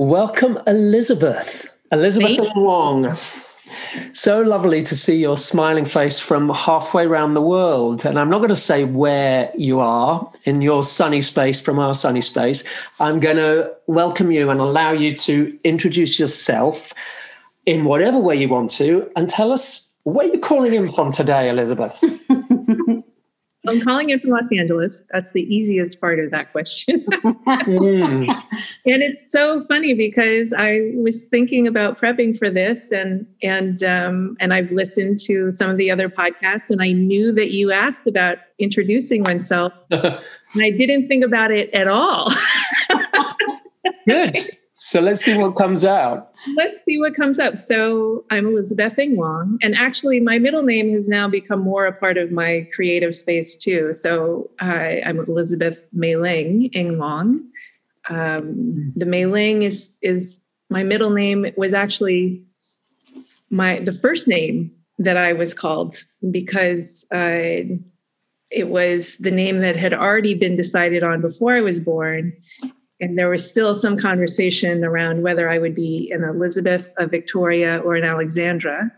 Welcome, Elizabeth. Elizabeth Wong. So lovely to see your smiling face from halfway around the world. And I'm not going to say where you are in your sunny space from our sunny space. I'm going to welcome you and allow you to introduce yourself in whatever way you want to and tell us where you're calling in from today, Elizabeth. I'm calling in from Los Angeles. That's the easiest part of that question. mm. And it's so funny because I was thinking about prepping for this, and and um, and I've listened to some of the other podcasts, and I knew that you asked about introducing oneself, and I didn't think about it at all. Good. So let's see what comes out. Let's see what comes up. So I'm Elizabeth Ing Wong, and actually, my middle name has now become more a part of my creative space too. So uh, I'm Elizabeth Mei Ling Ing Wong. Um, the Mei Ling is is my middle name. It was actually my the first name that I was called because uh, it was the name that had already been decided on before I was born and there was still some conversation around whether I would be an Elizabeth, a Victoria, or an Alexandra.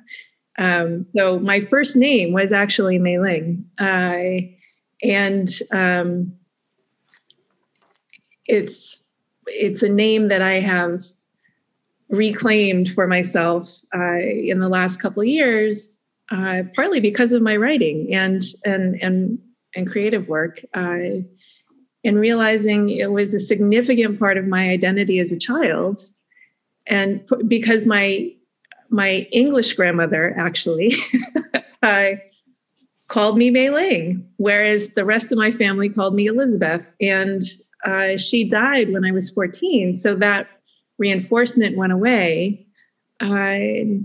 Um, so my first name was actually Mei Ling, uh, and um, it's it's a name that I have reclaimed for myself uh, in the last couple years, uh, partly because of my writing and and and and creative work. Uh, and realizing it was a significant part of my identity as a child. And because my my english grandmother actually I, called me mei ling whereas the rest of my family called me elizabeth. And uh, she died when i was 14 so that reinforcement went away. Uh,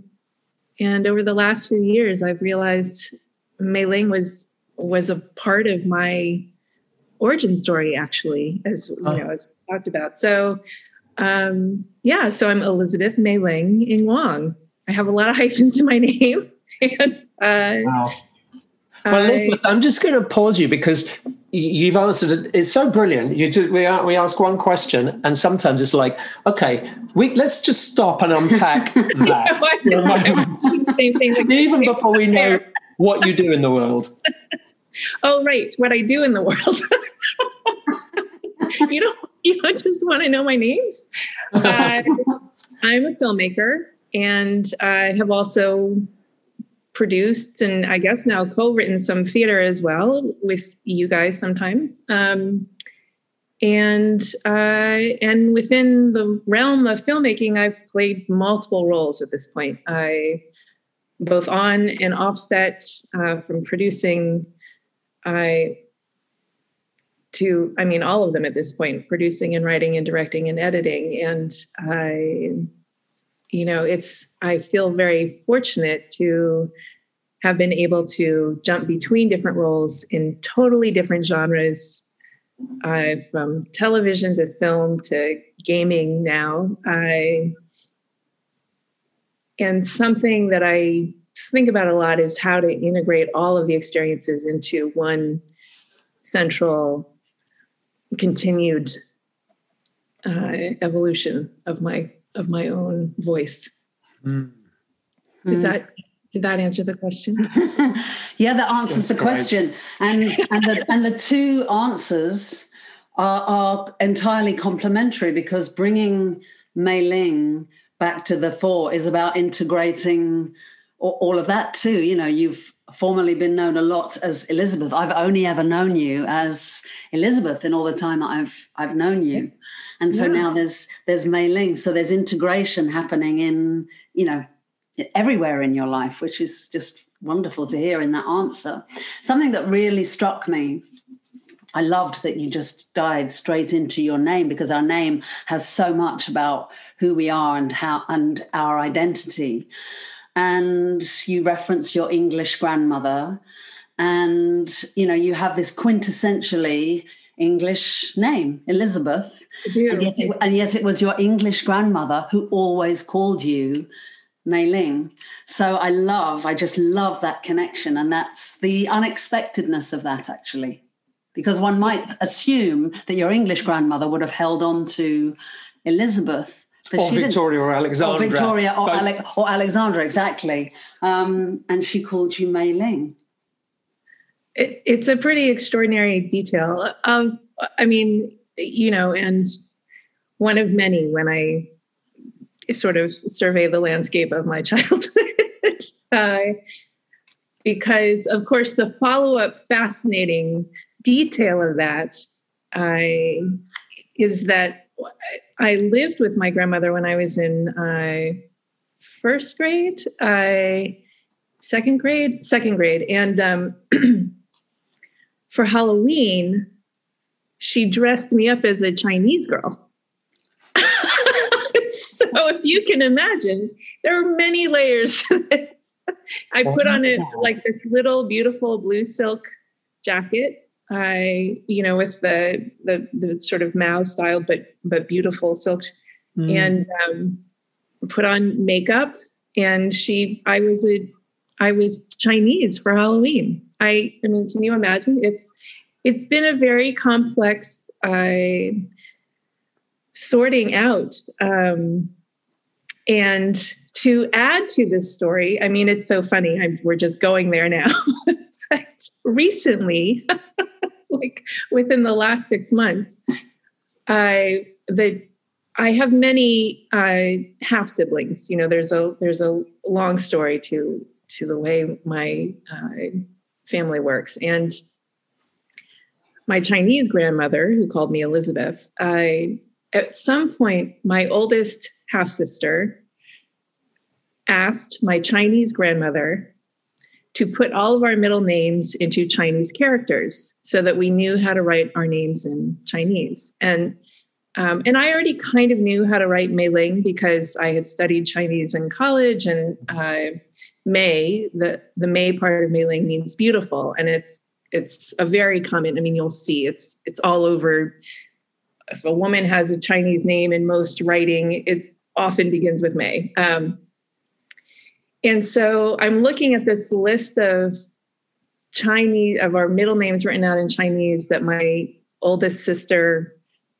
and over the last few years i've realized mei ling was was a part of my origin story actually as you know as we talked about so um yeah so i'm elizabeth mei ling ing wong i have a lot of hyphens in my name and uh wow. well, Elizabeth, I'm just going to pause you because you've answered it. It's so brilliant. You just, we we ask one question, and sometimes it's like, okay, we let's just stop and unpack that. Even before we know what you do in the world. oh, right, what I do in the world. you don't you don't just want to know my names. Uh, I'm a filmmaker, and I have also produced and I guess now co-written some theater as well with you guys sometimes. Um, and uh, and within the realm of filmmaking, I've played multiple roles at this point. I both on and offset uh, from producing I to I mean all of them at this point, producing and writing and directing and editing. And I, you know, it's I feel very fortunate to have been able to jump between different roles in totally different genres, uh, from television to film to gaming now. I and something that I think about a lot is how to integrate all of the experiences into one central continued uh, evolution of my of my own voice mm. is that did that answer the question yeah that answers That's the great. question and and the, and the two answers are, are entirely complementary because bringing Mei Ling back to the fore is about integrating all of that too. You know, you've formerly been known a lot as Elizabeth. I've only ever known you as Elizabeth in all the time that I've I've known you, and so yeah. now there's there's Mei Ling. So there's integration happening in you know everywhere in your life, which is just wonderful to hear in that answer. Something that really struck me. I loved that you just dived straight into your name because our name has so much about who we are and how and our identity and you reference your English grandmother, and you know you have this quintessentially English name, Elizabeth, and yet, it, and yet it was your English grandmother who always called you Mei Ling. So I love, I just love that connection, and that's the unexpectedness of that actually, because one might assume that your English grandmother would have held on to Elizabeth or Victoria or Alexandra. Or Victoria or, Ale- or Alexandra, exactly. Um, and she called you Mei Ling. It, it's a pretty extraordinary detail of, I mean, you know, and one of many when I sort of survey the landscape of my childhood. uh, because, of course, the follow up fascinating detail of that uh, is that I lived with my grandmother when I was in uh, first grade, uh, second grade, second grade, and um, for Halloween, she dressed me up as a Chinese girl. so if you can imagine, there are many layers. I put on it like this little beautiful blue silk jacket I, you know, with the the the sort of Mao style, but but beautiful silk, mm. and um, put on makeup. And she, I was a, I was Chinese for Halloween. I, I mean, can you imagine? It's it's been a very complex uh, sorting out. Um, and to add to this story, I mean, it's so funny. I'm, we're just going there now. recently, like within the last six months, I the I have many uh, half siblings. You know, there's a there's a long story to to the way my uh, family works, and my Chinese grandmother, who called me Elizabeth, I at some point my oldest half sister asked my Chinese grandmother to put all of our middle names into Chinese characters so that we knew how to write our names in Chinese. And um, and I already kind of knew how to write Mei Ling because I had studied Chinese in college. And uh, Mei, the the Mei part of Mei Ling means beautiful, and it's it's a very common. I mean, you'll see it's it's all over. If a woman has a Chinese name in most writing, it often begins with Mei. Um, and so I'm looking at this list of Chinese, of our middle names written out in Chinese that my oldest sister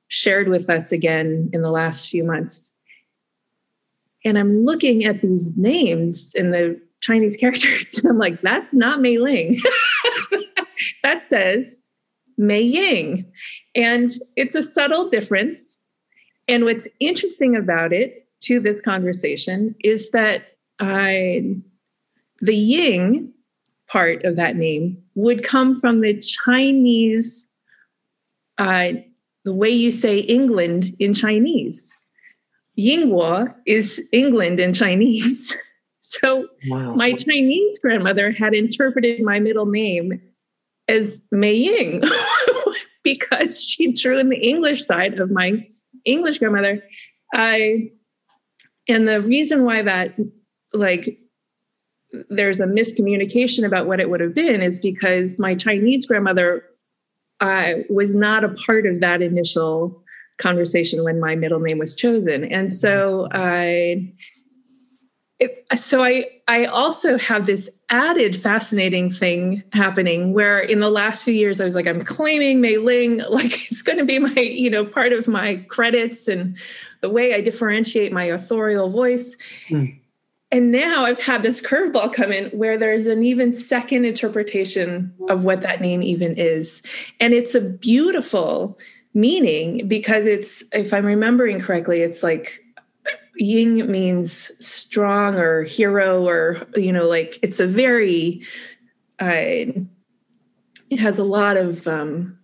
shared with us again in the last few months. And I'm looking at these names in the Chinese characters, and I'm like, that's not Mei Ling. that says Mei Ying. And it's a subtle difference. And what's interesting about it to this conversation is that I, the Ying part of that name would come from the Chinese, uh, the way you say England in Chinese. Yingguo is England in Chinese. So wow. my Chinese grandmother had interpreted my middle name as Mei Ying because she drew in the English side of my English grandmother. I and the reason why that like there's a miscommunication about what it would have been is because my Chinese grandmother uh, was not a part of that initial conversation when my middle name was chosen, and so I. It, so I I also have this added fascinating thing happening where in the last few years I was like I'm claiming Mei Ling like it's going to be my you know part of my credits and the way I differentiate my authorial voice. Mm and now I've had this curveball come in where there's an even second interpretation of what that name even is. And it's a beautiful meaning because it's, if I'm remembering correctly, it's like Ying means strong or hero or, you know, like it's a very, uh, it has a lot of um,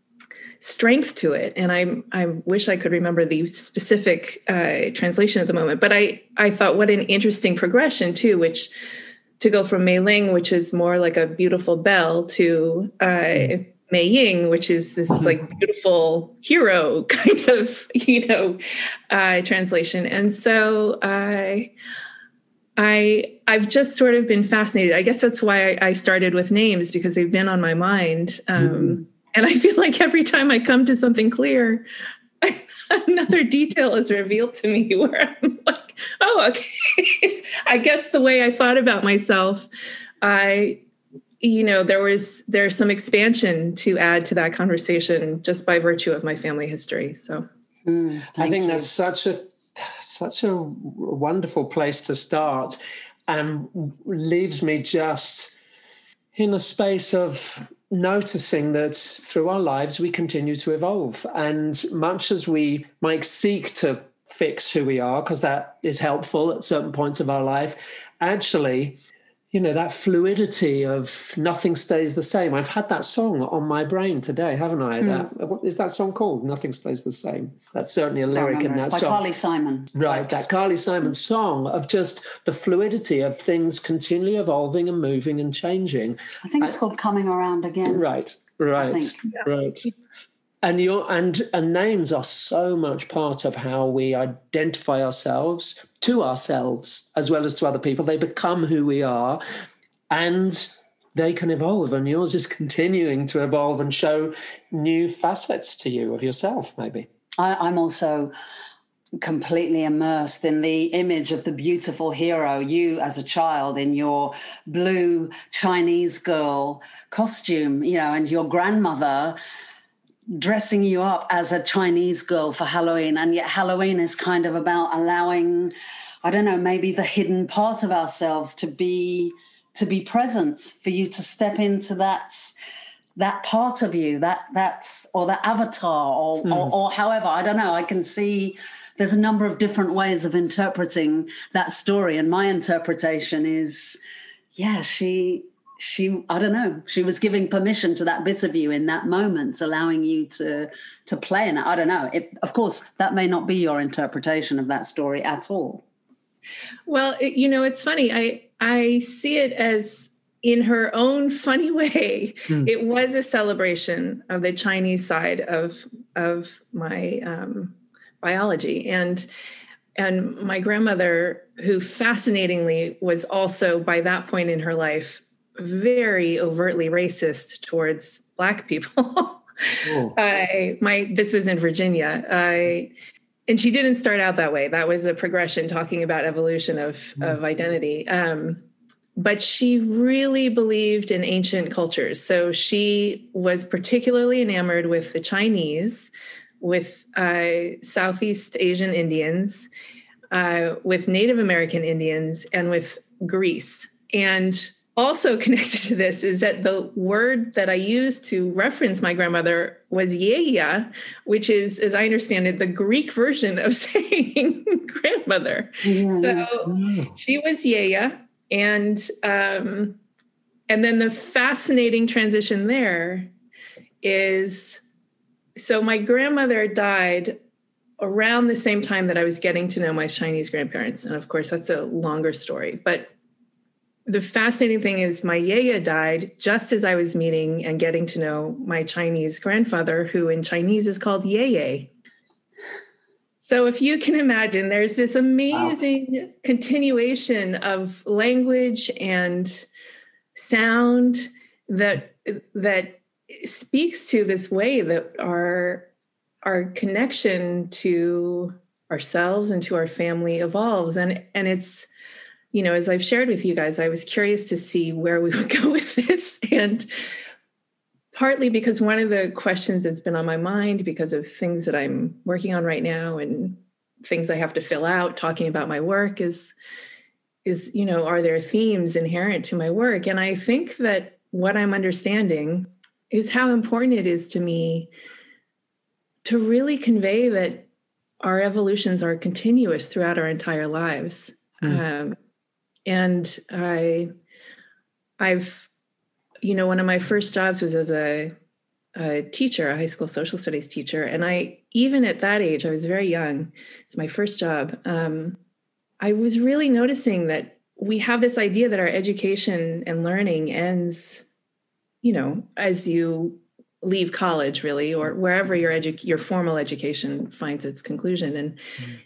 strength to it and i i wish i could remember the specific uh, translation at the moment but i i thought what an interesting progression too which to go from mei ling which is more like a beautiful bell to uh, mei ying which is this mm-hmm. like beautiful hero kind of you know uh, translation and so i I I've just sort of been fascinated. I guess that's why I, I started with names because they've been on my mind. Um, mm-hmm and I feel like every time I come to something clear, another detail is revealed to me where I'm like, oh, okay. I guess the way I thought about myself, I, you know, there was there's some expansion to add to that conversation just by virtue of my family history. So mm, I think you. that's such a such a wonderful place to start and leaves me just in a space of noticing that through our lives we continue to evolve. And much as we might seek to fix who we are, because that is helpful at certain points of our life, actually, you know that fluidity of nothing stays the same. I've had that song on my brain today haven't i? Mm. that what is that song called? Nothing stays the same. That's certainly a lyric in that it's by song. Carly simon. Right that carly simon song of just the fluidity of things continually evolving and moving and changing. I think it's I, called coming around again. Right right right and your and and names are so much part of how we identify ourselves to ourselves as well as to other people. They become who we are and they can evolve and yours is continuing to evolve and show new facets to you of yourself maybe. I, i'm also completely immersed in the image of the beautiful hero, you as a child in your blue Chinese girl costume, you know, and your grandmother dressing you up as a Chinese girl for Halloween. And yet, Halloween is kind of about allowing, I don't know, maybe the hidden part of ourselves to be to be present for you to step into that that part of you that that's or that avatar or, mm. or, or however i don't know i can see there's a number of different ways of interpreting that story and my interpretation is yeah she she i don't know she was giving permission to that bit of you in that moment allowing you to to play in it. I don't know. It, of course that may not be your interpretation of that story at all. Well it, you know it's funny. I i see it as in her own funny way mm. it was a celebration of the chinese side of of my um, biology. And and my grandmother who fascinatingly was also by that point in her life very overtly racist towards black people. I my this was in Virginia. I and she didn't start out that way. That was a progression talking about evolution of mm. of identity. Um, but she really believed in ancient cultures. So she was particularly enamored with the Chinese, with uh, Southeast Asian Indians, uh, with Native American Indians, and with Greece. And also connected to this is that the word that I used to reference my grandmother was yaya, which is, as I understand it, the Greek version of saying grandmother. Yeah. So she was yaya, and um, and then the fascinating transition there is so my grandmother died around the same time that I was getting to know my Chinese grandparents, and of course that's a longer story, but the fascinating thing is my yaya died just as I was meeting and getting to know my Chinese grandfather, who in Chinese is called Yeye. So if you can imagine, there's this amazing wow. continuation of language and sound that that speaks to this way that our our connection to ourselves and to our family evolves and and it's you know, as I've shared with you guys, I was curious to see where we would go with this. And partly because one of the questions that's been on my mind because of things that I'm working on right now and things I have to fill out talking about my work is is you know are there themes inherent to my work and I think that what I'm understanding is how important it is to me to really convey that our evolutions are continuous throughout our entire lives. Mm. Um, and I, I've, you know, one of my first jobs was as a, a teacher, a high school social studies teacher, and I even at that age, I was very young. It's my first job. Um, I was really noticing that we have this idea that our education and learning ends, you know, as you leave college, really, or wherever your edu- your formal education finds its conclusion, and. Mm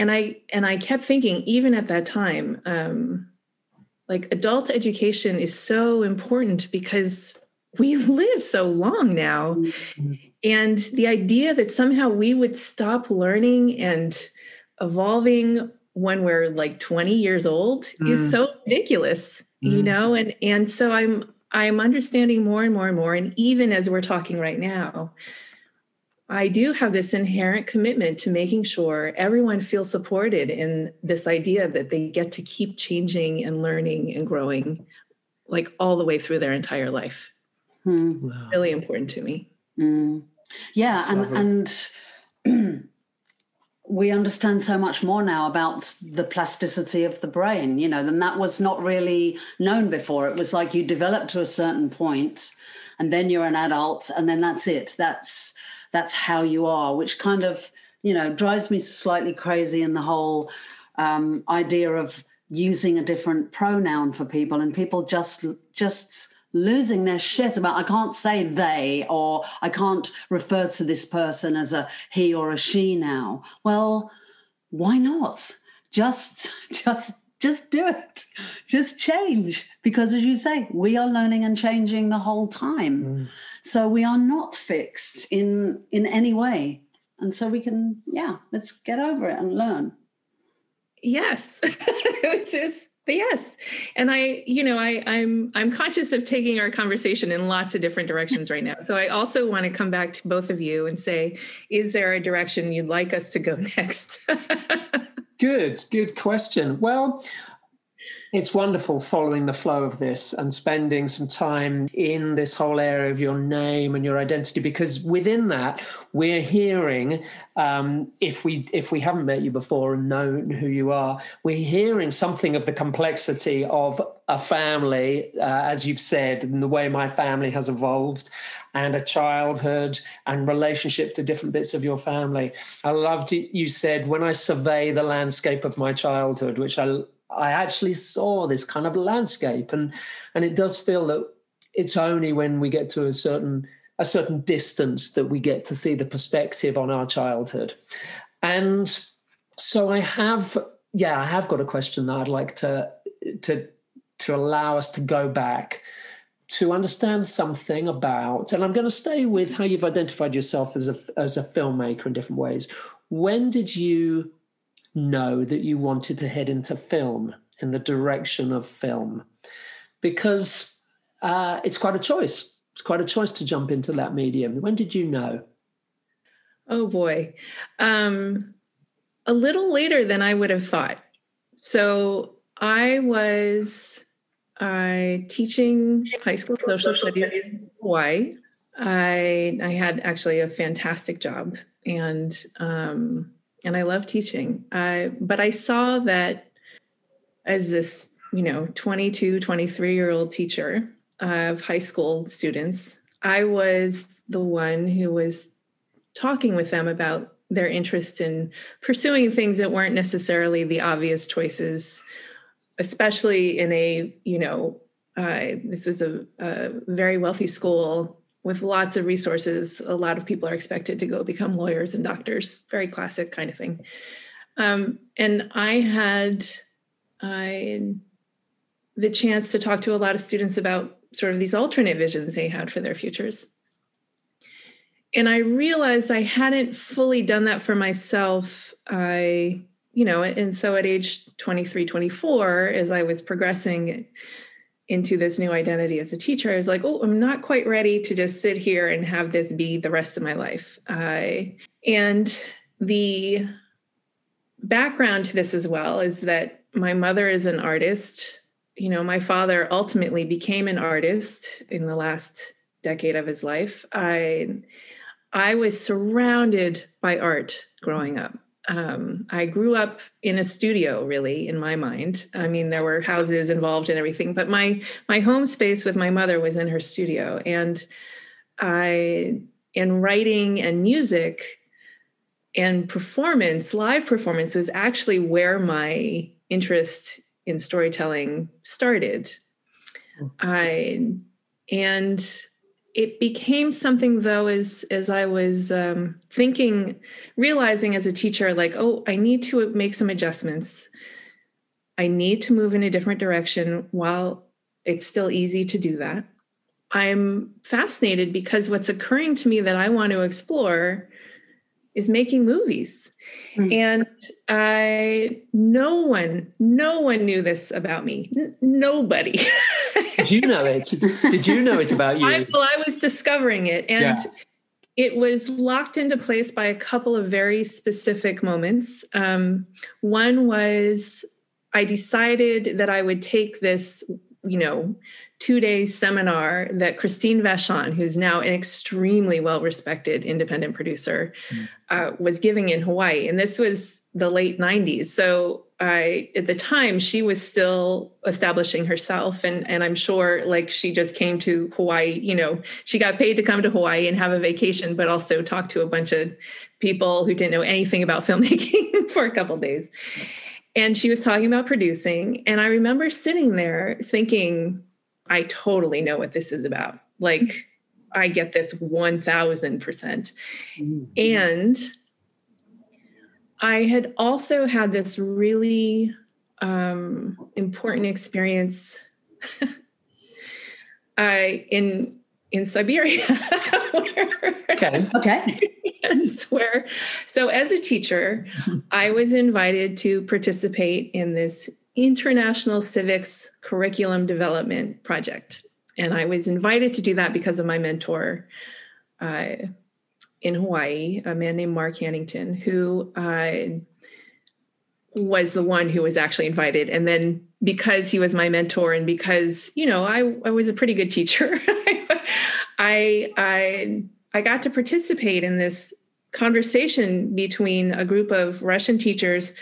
and I and I kept thinking, even at that time, um, like adult education is so important because we live so long now. Mm-hmm. And the idea that somehow we would stop learning and evolving when we're like 20 years old mm. is so ridiculous, mm. you know? And and so I'm I'm understanding more and more and more. And even as we're talking right now, I do have this inherent commitment to making sure everyone feels supported in this idea that they get to keep changing and learning and growing like all the way through their entire life. Hmm. Wow. Really important to me. Mm. Yeah, and and we understand so much more now about the plasticity of the brain, you know, than that was not really known before. It was like you develop to a certain point and then you're an adult and then that's it. That's that's how you are, which kind of, you know, drives me slightly crazy in the whole um, idea of using a different pronoun for people and people just just losing their shit about I can't say they or I can't refer to this person as a he or a she now. Well, why not? Just just just do it. Just change because as you say, we are learning and changing the whole time. Mm. So we are not fixed in in any way. And so we can yeah, let's get over it and learn. Yes. this is yes and i you know i i'm i'm conscious of taking our conversation in lots of different directions right now so i also want to come back to both of you and say is there a direction you'd like us to go next good good question. Well it's wonderful following the flow of this and spending some time in this whole area of your name and your identity because within that we're hearing um, if we if we haven't met you before and known who you are we're hearing something of the complexity of a family uh, as you've said and the way my family has evolved and a childhood and relationship to different bits of your family. I loved it. You said when i survey the landscape of my childhood which i I actually saw this kind of landscape, and and it does feel that it's only when we get to a certain a certain distance that we get to see the perspective on our childhood, and so I have yeah I have got a question that I'd like to to to allow us to go back to understand something about, and I'm going to stay with how you've identified yourself as a as a filmmaker in different ways. When did you know that you wanted to head into film in the direction of film? Because uh, it's quite a choice. It's quite a choice to jump into that medium. When did you know? Oh boy. Um, a little later than i would have thought. So i was uh, teaching high school social studies in hawaii i i had actually a fantastic job and um, and I love teaching. Uh, but I saw that as this, you know, 22, 23 year old teacher of high school students, I was the one who was talking with them about their interest in pursuing things that weren't necessarily the obvious choices, especially in a, you know, uh, this was a, a very wealthy school with lots of resources, a lot of people are expected to go become lawyers and doctors. Very classic kind of thing. Um, and I had I, the chance to talk to a lot of students about sort of these alternate visions they had for their futures. And I realized I hadn't fully done that for myself. I, you know, and so at age 23, 24, as I was progressing into this new identity as a teacher, I was like, oh, I'm not quite ready to just sit here and have this be the rest of my life. Uh, and the background to this as well is that my mother is an artist. You know, my father ultimately became an artist in the last decade of his life. I I was surrounded by art growing up um, I grew up in a studio, really, in my mind. I mean, there were houses involved and everything, but my my home space with my mother was in her studio, and I in writing and music and performance, live performance was actually where my interest in storytelling started. Hmm. I and it became something though as as i was um, thinking realizing as a teacher like oh i need to make some adjustments. I need to move in a different direction while it's still easy to do that. I'm fascinated because what's occurring to me that i want to explore is making movies mm-hmm. and i no one no one knew this about me N- nobody did you know it did you know it about you I, well i was discovering it and yeah. it was locked into place by a couple of very specific moments. Um, one was I decided that I would take this, you know, two day seminar that Christine Vachon, who's now an extremely well respected independent producer, mm. uh, was giving in Hawaii. And this was the late 90s. So I, at the time, she was still establishing herself. And, and I'm sure like she just came to Hawaii, you know, she got paid to come to Hawaii and have a vacation, but also talk to a bunch of people who didn't know anything about filmmaking for a couple days. And she was talking about producing. And I remember sitting there thinking, I totally know what this is about. Like, I get this 1000%. percent mm-hmm. And I had also had this really um, important experience I in in Siberia. okay. Okay. yes, where so as a teacher, I was invited to participate in this international civics curriculum development project. And I was invited to do that because of my mentor uh, in Hawaii, a man named Mark Hannington, who uh, was the one who was actually invited. And then because he was my mentor and because, you know, I, I was a pretty good teacher, I, I, I got to participate in this conversation between a group of Russian teachers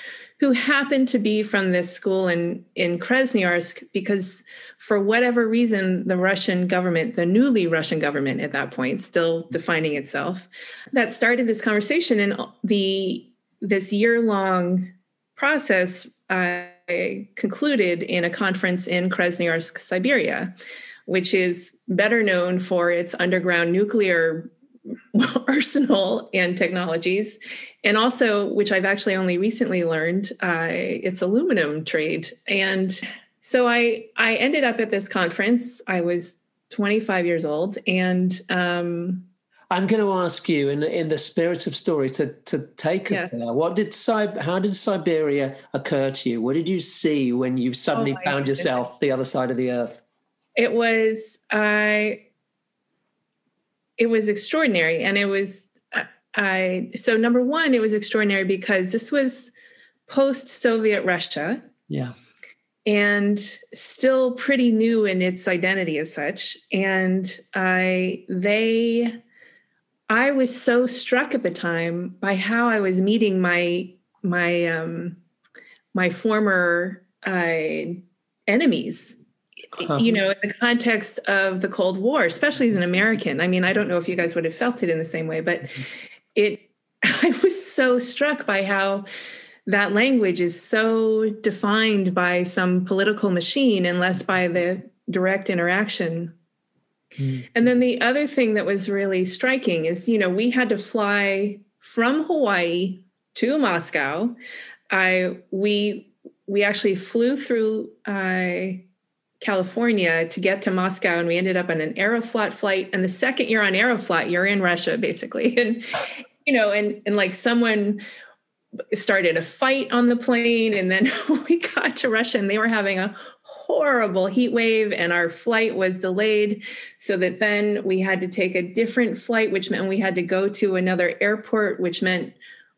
who happened to be from this school in, in Krasnoyarsk because, for whatever reason, the Russian government, the newly Russian government at that point, still defining itself, that started this conversation. And the this year long process uh, concluded in a conference in Krasnoyarsk, Siberia, which is better known for its underground nuclear arsenal and technologies. And also which i've actually only recently learned uh, it's aluminum trade. And so i i ended up at this conference. I was 25 years old. And um, i'm going to ask you in in the spirit of story to to take us yeah. there. What did how did siberia occur to you? What did you see when you suddenly oh found goodness. yourself the other side of the earth? It was i it was extraordinary and it was i so number one it was extraordinary because this was post soviet russia. Yeah. And still pretty new in its identity as such. And i they i was so struck at the time by how i was meeting my my um my former uh enemies uh-huh. you know, in the context of the Cold War, especially as an American. I mean, I don't know if you guys would have felt it in the same way, but mm-hmm. it, I was so struck by how that language is so defined by some political machine and less by the direct interaction. Mm-hmm. And then the other thing that was really striking is, you know, we had to fly from Hawaii to Moscow. I we we actually flew through uh, California to get to Moscow, and we ended up on an Aeroflot flight. And the second you're on Aeroflot, you're in Russia, basically. And you know, and and like someone started a fight on the plane, and then we got to Russia, and they were having a horrible heat wave, and our flight was delayed, so that then we had to take a different flight, which meant we had to go to another airport, which meant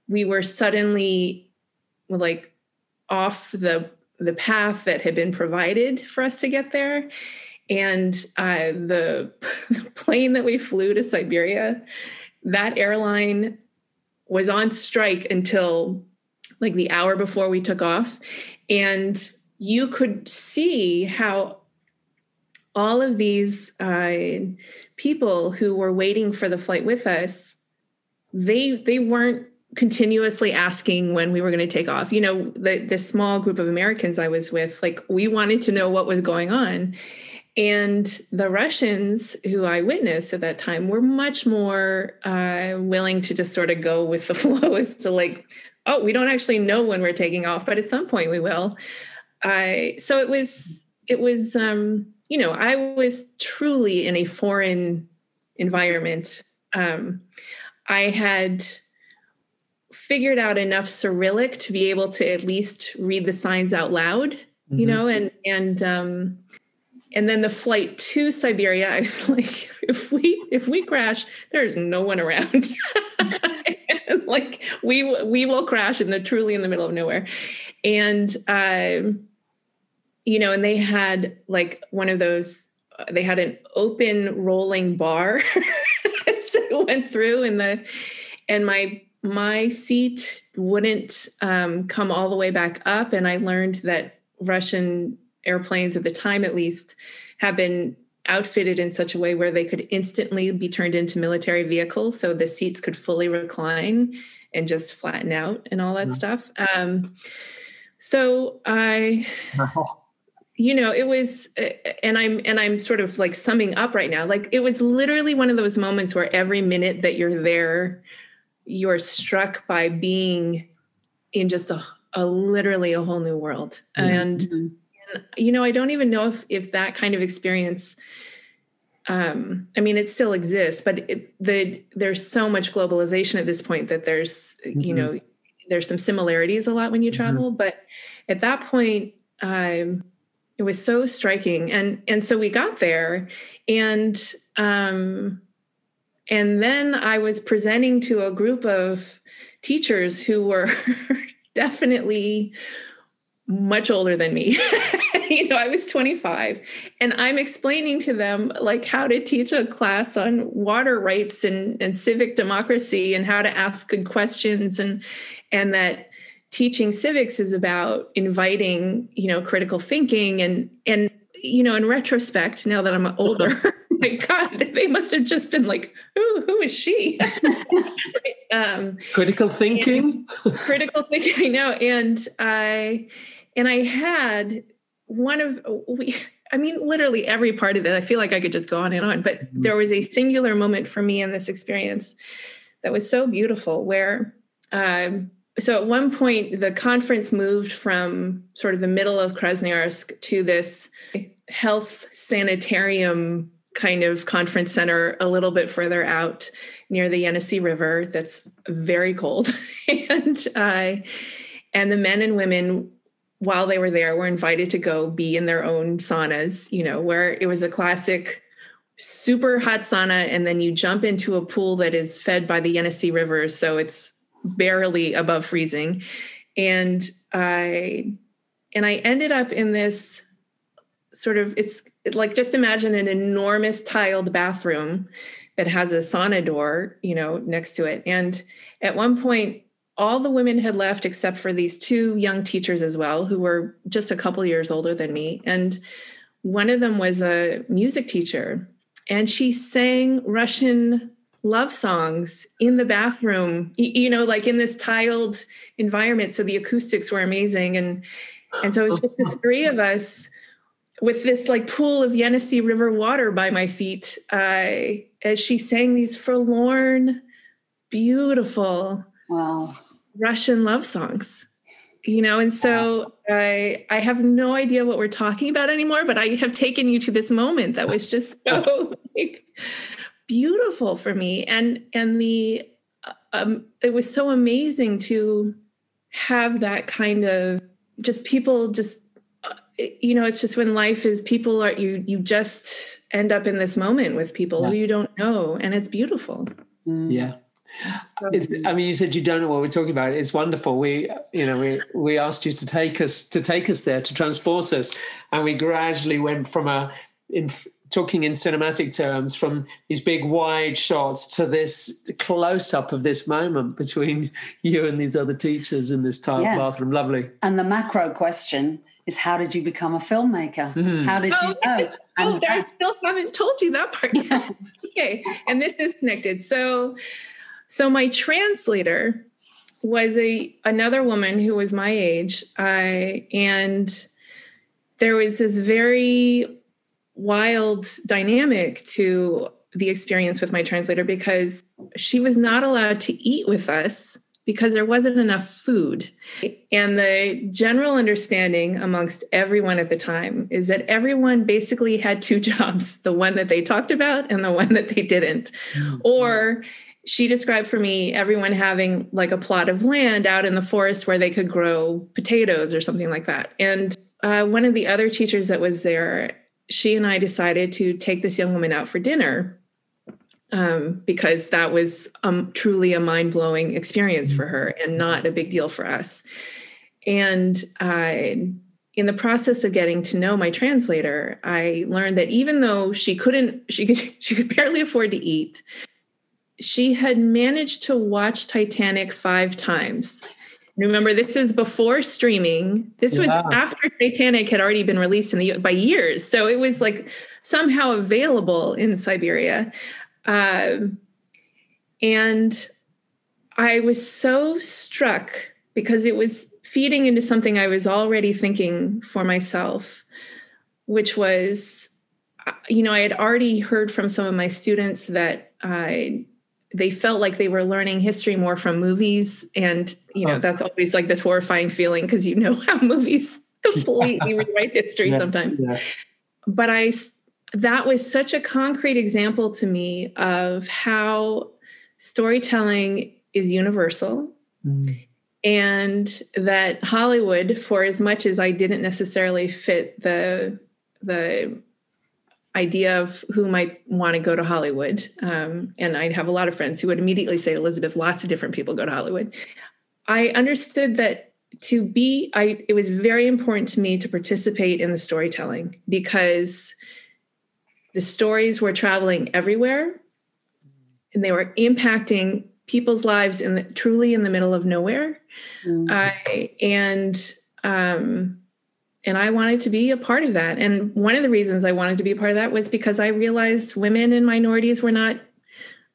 we were suddenly like off the the path that had been provided for us to get there. And uh, the, the plane that we flew to Siberia, that airline was on strike until like the hour before we took off. And you could see how all of these uh, people who were waiting for the flight with us they they weren't continuously asking when we were going to take off. You know, the the small group of Americans I was with, like we wanted to know what was going on. And the Russians who I witnessed at that time were much more uh, willing to just sort of go with the flow as to like, oh, we don't actually know when we're taking off, but at some point we will. I so it was it was um, you know I was truly in a foreign environment. Um, I had figured out enough Cyrillic to be able to at least read the signs out loud, mm-hmm. you know, and and um, and then the flight to Siberia, I was like, if we if we crash, there's no one around. like we we will crash in the truly in the middle of nowhere, and um, you know, and they had like one of those. They had an open rolling bar, so it went through, and the and my my seat wouldn't um, come all the way back up, and I learned that Russian airplanes at the time at least have been outfitted in such a way where they could instantly be turned into military vehicles so the seats could fully recline and just flatten out and all that mm-hmm. stuff um, so i you know it was and i'm and i'm sort of like summing up right now like it was literally one of those moments where every minute that you're there you're struck by being in just a, a literally a whole new world mm-hmm. and mm-hmm you know, I don't even know if if that kind of experience. Um, I mean, it still exists, but it, the there's so much globalization at this point that there's mm-hmm. you know there's some similarities a lot when you mm-hmm. travel, mm-hmm. but at that point, um, it was so striking, and and so we got there, and um, and then I was presenting to a group of teachers who were definitely much older than me. you know, I was 25 and I'm explaining to them like how to teach a class on water rights and, and civic democracy and how to ask good questions and and that teaching civics is about inviting, you know, critical thinking and and you know, in retrospect, now that I'm older, my God, they must have just been like, "Who? Who is she?" um, critical thinking. critical thinking. I know, and I and I had one of we I mean, literally every part of it. I feel like I could just go on and on, but mm-hmm. there was a singular moment for me in this experience that was so beautiful where um, so at one point the conference moved from sort of the middle of Krasnoyarsk to this health sanitarium kind of conference center a little bit further out near the Yenisei River that's very cold. And uh, and the men and women while they were there were invited to go be in their own saunas, you know, where it was a classic super hot sauna and then you jump into a pool that is fed by the Yenisei River. So it's barely above freezing and I and I ended up in this sort of it's like just imagine an enormous tiled bathroom that has a sauna door, you know, next to it and at one point all the women had left except for these two young teachers as well, who were just a couple years older than me. And one of them was a music teacher, and she sang Russian love songs in the bathroom, you know, like in this tiled environment. So the acoustics were amazing. And and so it was just the three of us with this like pool of Yenisei River water by my feet, uh, as she sang these forlorn, beautiful wow Russian love songs. You know, and so I I have no idea what we're talking about anymore, but I have taken you to this moment that was just so like beautiful for me. And and the um it was so amazing to have that kind of just people just uh, you know it's just when life is people are you you just end up in this moment with people yeah. who you don't know and it's beautiful yeah I mean, you said you don't know what we're talking about. It's wonderful. We, you know, we we asked you to take us to take us there to transport us, and we gradually went from a in talking in cinematic terms from these big wide shots to this close up of this moment between you and these other teachers in this tile yeah. bathroom. Lovely. And the macro question is how did you become a filmmaker? Mm-hmm. How did you oh, know? Oh, I still haven't told you that part yet. okay. And this is connected. So so my translator was a another woman who was my age, I and there was this very wild dynamic to the experience with my translator because she was not allowed to eat with us because there wasn't enough food. And the general understanding amongst everyone at the time is that everyone basically had two jobs the one that they talked about and the one that they didn't. Mm-hmm. Or she described for me everyone having like a plot of land out in the forest where they could grow potatoes or something like that. And uh, one of the other teachers that was there, she and I decided to take this young woman out for dinner um, because that was um, truly a mind blowing experience for her and not a big deal for us. And uh, in the process of getting to know my translator, I learned that even though she couldn't, she could, she could barely afford to eat, she had managed to watch Titanic five times. Remember, this is before streaming. This yeah. was after Titanic had already been released in the by years, so it was like somehow available in Siberia. Um, and I was so struck because it was feeding into something I was already thinking for myself, which was, uh, you know, I had already heard from some of my students that I they felt like they were learning history more from movies and you know oh. that's always like this horrifying feeling because you know how movies completely rewrite history yes, sometimes yes. but i that was such a concrete example to me of how storytelling is universal mm and that Hollywood, for as much as I didn't necessarily fit the the idea of who might want to go to Hollywood, um, and I'd have a lot of friends who would immediately say, "Elizabeth, lots of different people go to Hollywood." I understood that to be, I it was very important to me to participate in the storytelling because the stories were traveling everywhere, and they were impacting people's lives in the, truly in the middle of nowhere. I, and um, and I wanted to be a part of that. And one of the reasons I wanted to be a part of that was because I realized women and minorities were not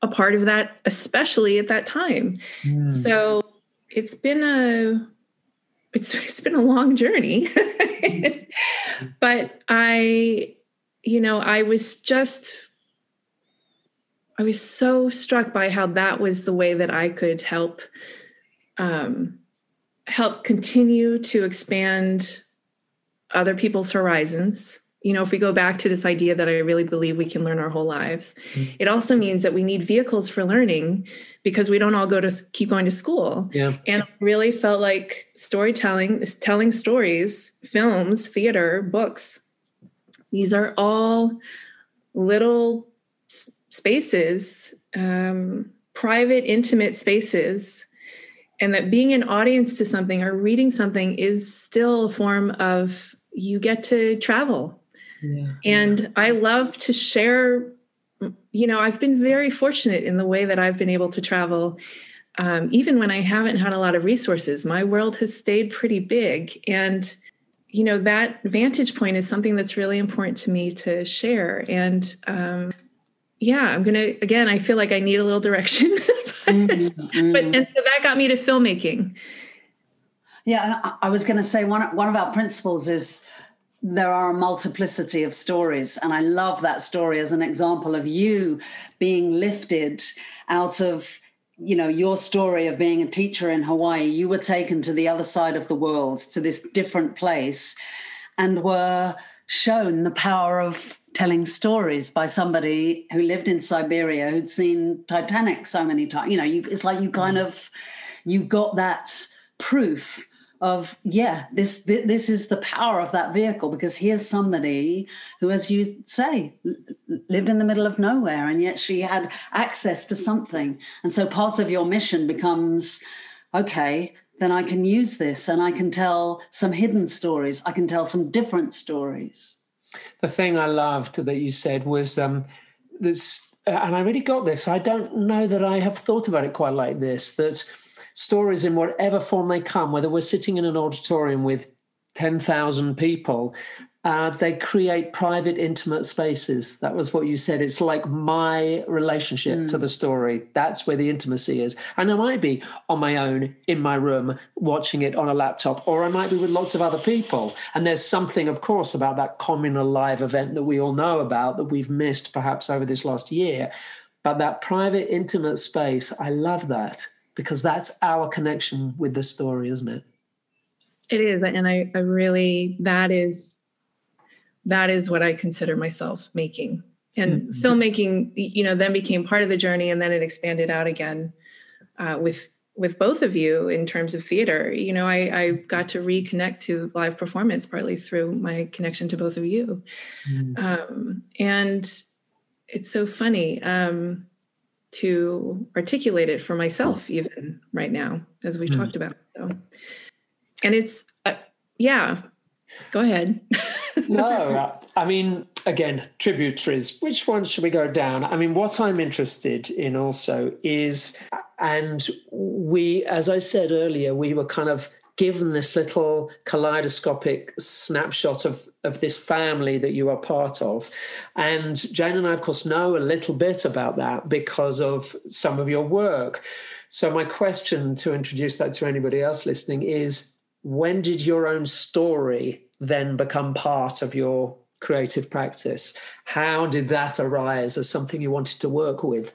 a part of that, especially at that time. Mm. So it's been a it's it's been a long journey. but I, you know, I was just I was so struck by how that was the way that I could help um, help continue to expand other people's horizons. You know, if we go back to this idea that I really believe we can learn our whole lives, mm-hmm. it also means that we need vehicles for learning because we don't all go to keep going to school. Yeah. And I really felt like storytelling, telling stories, films, theater, books, these are all little spaces, um, private, intimate spaces, and that being an audience to something or reading something is still a form of you get to travel. Yeah. And I love to share. You know, I've been very fortunate in the way that I've been able to travel. Um, even when I haven't had a lot of resources, my world has stayed pretty big. And, you know, that vantage point is something that's really important to me to share. And um, yeah, I'm going to, again, I feel like I need a little direction. mm-hmm. But, and so that got me to filmmaking. Yeah, I was going to say one, one of our principles is there are a multiplicity of stories. And I love that story as an example of you being lifted out of you know your story of being a teacher in Hawaii you were taken to the other side of the world to this different place and were shown the power of telling stories by somebody who lived in Siberia who'd seen Titanic so many times. You know, you, it's like you kind mm. of you got that proof of yeah this, this is the power of that vehicle because here's somebody who as you say lived in the middle of nowhere and yet she had access to something and so part of your mission becomes okay then i can use this and i can tell some hidden stories i can tell some different stories the thing I loved that you said was um, this, and I really got this. I don't know that I have thought about it quite like this. That stories, in whatever form they come, whether we're sitting in an auditorium with ten thousand people, uh, they create private, intimate spaces. That was what you said. It's like my relationship mm. to the story. That's where the intimacy is. And I might be on my own in my room watching it on a laptop, or I might be with lots of other people. And there's something, of course, about that communal live event that we all know about that we've missed perhaps over this last year. But that private, intimate space, I love that because that's our connection with the story, isn't it? It is. And I, I really, that is that is what I consider myself making. And mm-hmm. filmmaking, you know, then became part of the journey and then it expanded out again uh, with with both of you in terms of theater. You know, I, I got to reconnect to live performance partly through my connection to both of you. Mm. Um, and it's so funny um, to articulate it for myself, even right now, as we mm. talked about. So, and it's, uh, yeah, go ahead. no, I mean, again, tributaries. Which one should we go down? I mean, what I'm interested in also is and we, as I said earlier, we were kind of given this little kaleidoscopic snapshot of, of this family that you are part of. And Jane and I, of course, know a little bit about that because of some of your work. So, my question to introduce that to anybody else listening is when did your own story then become part of your creative practice? How did that arise as something you wanted to work with?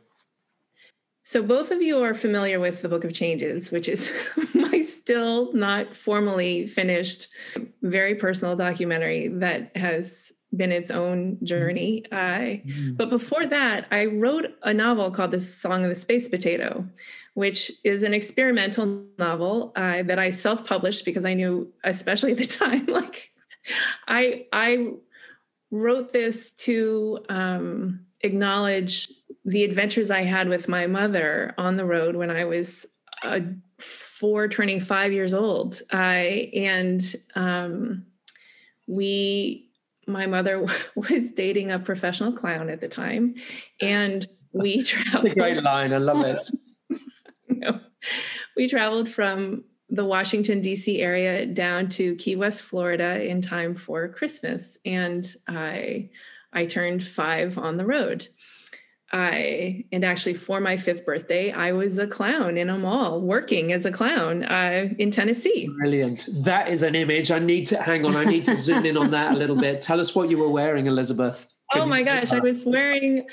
So, both of you are familiar with the Book of Changes, which is still not formally finished, very personal documentary that has been its own journey. I, mm. But before that, I wrote a novel called The Song of the Space Potato, which is an experimental novel uh, that I self published because I knew, especially at the time, like I, I wrote this to um, acknowledge the adventures I had with my mother on the road when I was uh, four, turning five years old. I and um, we, my mother was dating a professional clown at the time, and we traveled. great line, I love it. no, we traveled from the Washington D.C. area down to Key West, Florida, in time for Christmas, and I I turned five on the road. I and actually for my fifth birthday, I was a clown in a mall working as a clown uh, in Tennessee. Brilliant! That is an image. I need to hang on. I need to zoom in on that a little bit. Tell us what you were wearing, Elizabeth. Can oh my gosh, I was wearing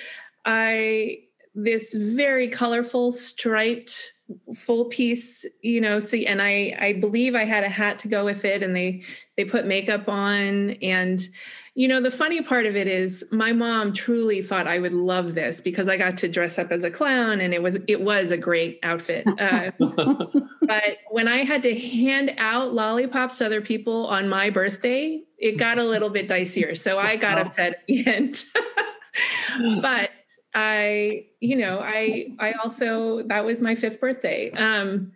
I this very colorful striped full piece you know see and i i believe i had a hat to go with it and they they put makeup on and you know the funny part of it is my mom truly thought i would love this because i got to dress up as a clown and it was it was a great outfit. Uh, but when i had to hand out lollipops to other people on my birthday it got a little bit dicier. So i got upset at the end. But I, you know, I I also that was my fifth birthday. Um,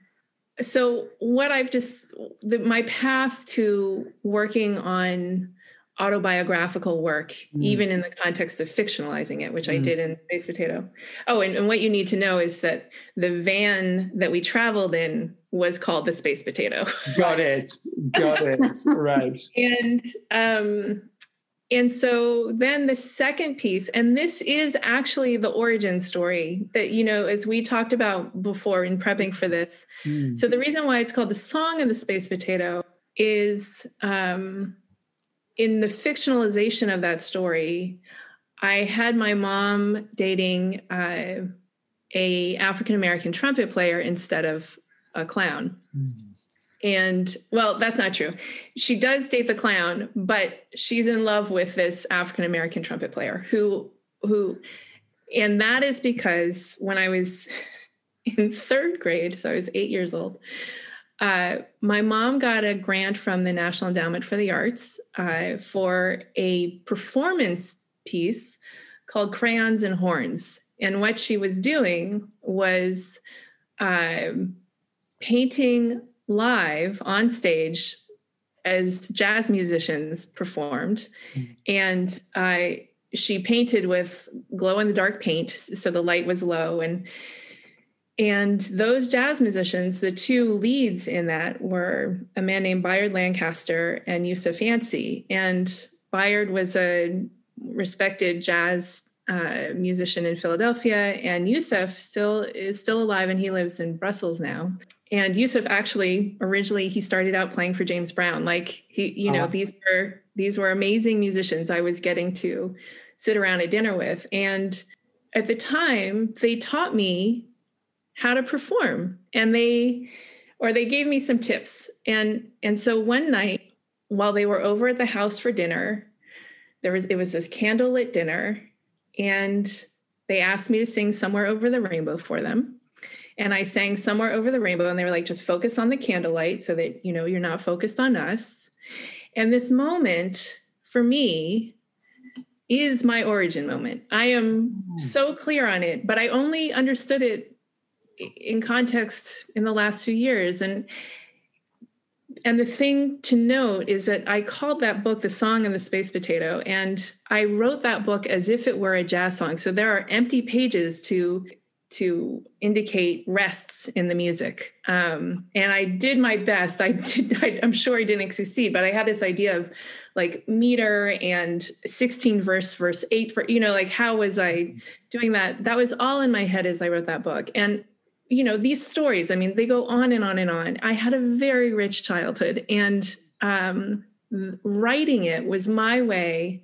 so what I've just the, my path to working on autobiographical work, mm. even in the context of fictionalizing it, which mm. I did in Space Potato. Oh, and, and, what you need to know is that the van that we traveled in was called the Space Potato. Got it. Got it. right. And um, and so then the second piece, and this is actually the origin story that, you know, as we talked about before in prepping for this. Mm. So the reason why it's called the Song of the Space Potato is um, in the fictionalization of that story, I had my mom dating uh, a African American trumpet player instead of a clown. Mm and well that's not true she does date the clown but she's in love with this african american trumpet player who who and that is because when i was in third grade so i was eight years old uh, my mom got a grant from the national endowment for the arts uh, for a performance piece called crayons and horns. And what she was doing was uh, painting live on stage as jazz musicians performed. Mm-hmm. and i she painted with glow in the dark paint so the light was low. And and those jazz musicians the two leads in that were a man named Byard Lancaster and Youssef Yancy and Byard was a respected jazz uh, musician in Philadelphia, and Youssef still is still alive, and he lives in Brussels now. And Youssef actually originally he started out playing for James Brown. Like he, you know, oh. these were these were amazing musicians I was getting to sit around at dinner with. And at the time, they taught me how to perform. And they or they gave me some tips. And and so one night while they were over at the house for dinner, there was it was this candlelit dinner, and they asked me to sing somewhere over the rainbow for them and I sang somewhere over the rainbow and they were like just focus on the candlelight so that you know you're not focused on us. And this moment for me is my origin moment. I am mm. so clear on it, but I only understood it in context in the last few years and and the thing to note is that I called that book The Song of the Space Potato, and I wrote that book as if it were a jazz song. So there are empty pages to to indicate rests in the music. Um, and I did my best. I did, I, am sure I didn't succeed, but I had this idea of like meter and 16 verse, verse eight for, you know, like how was I doing that? That was all in my head as I wrote that book. And, you know, these stories, I mean, they go on and on and on. I had a very rich childhood and um, writing it was my way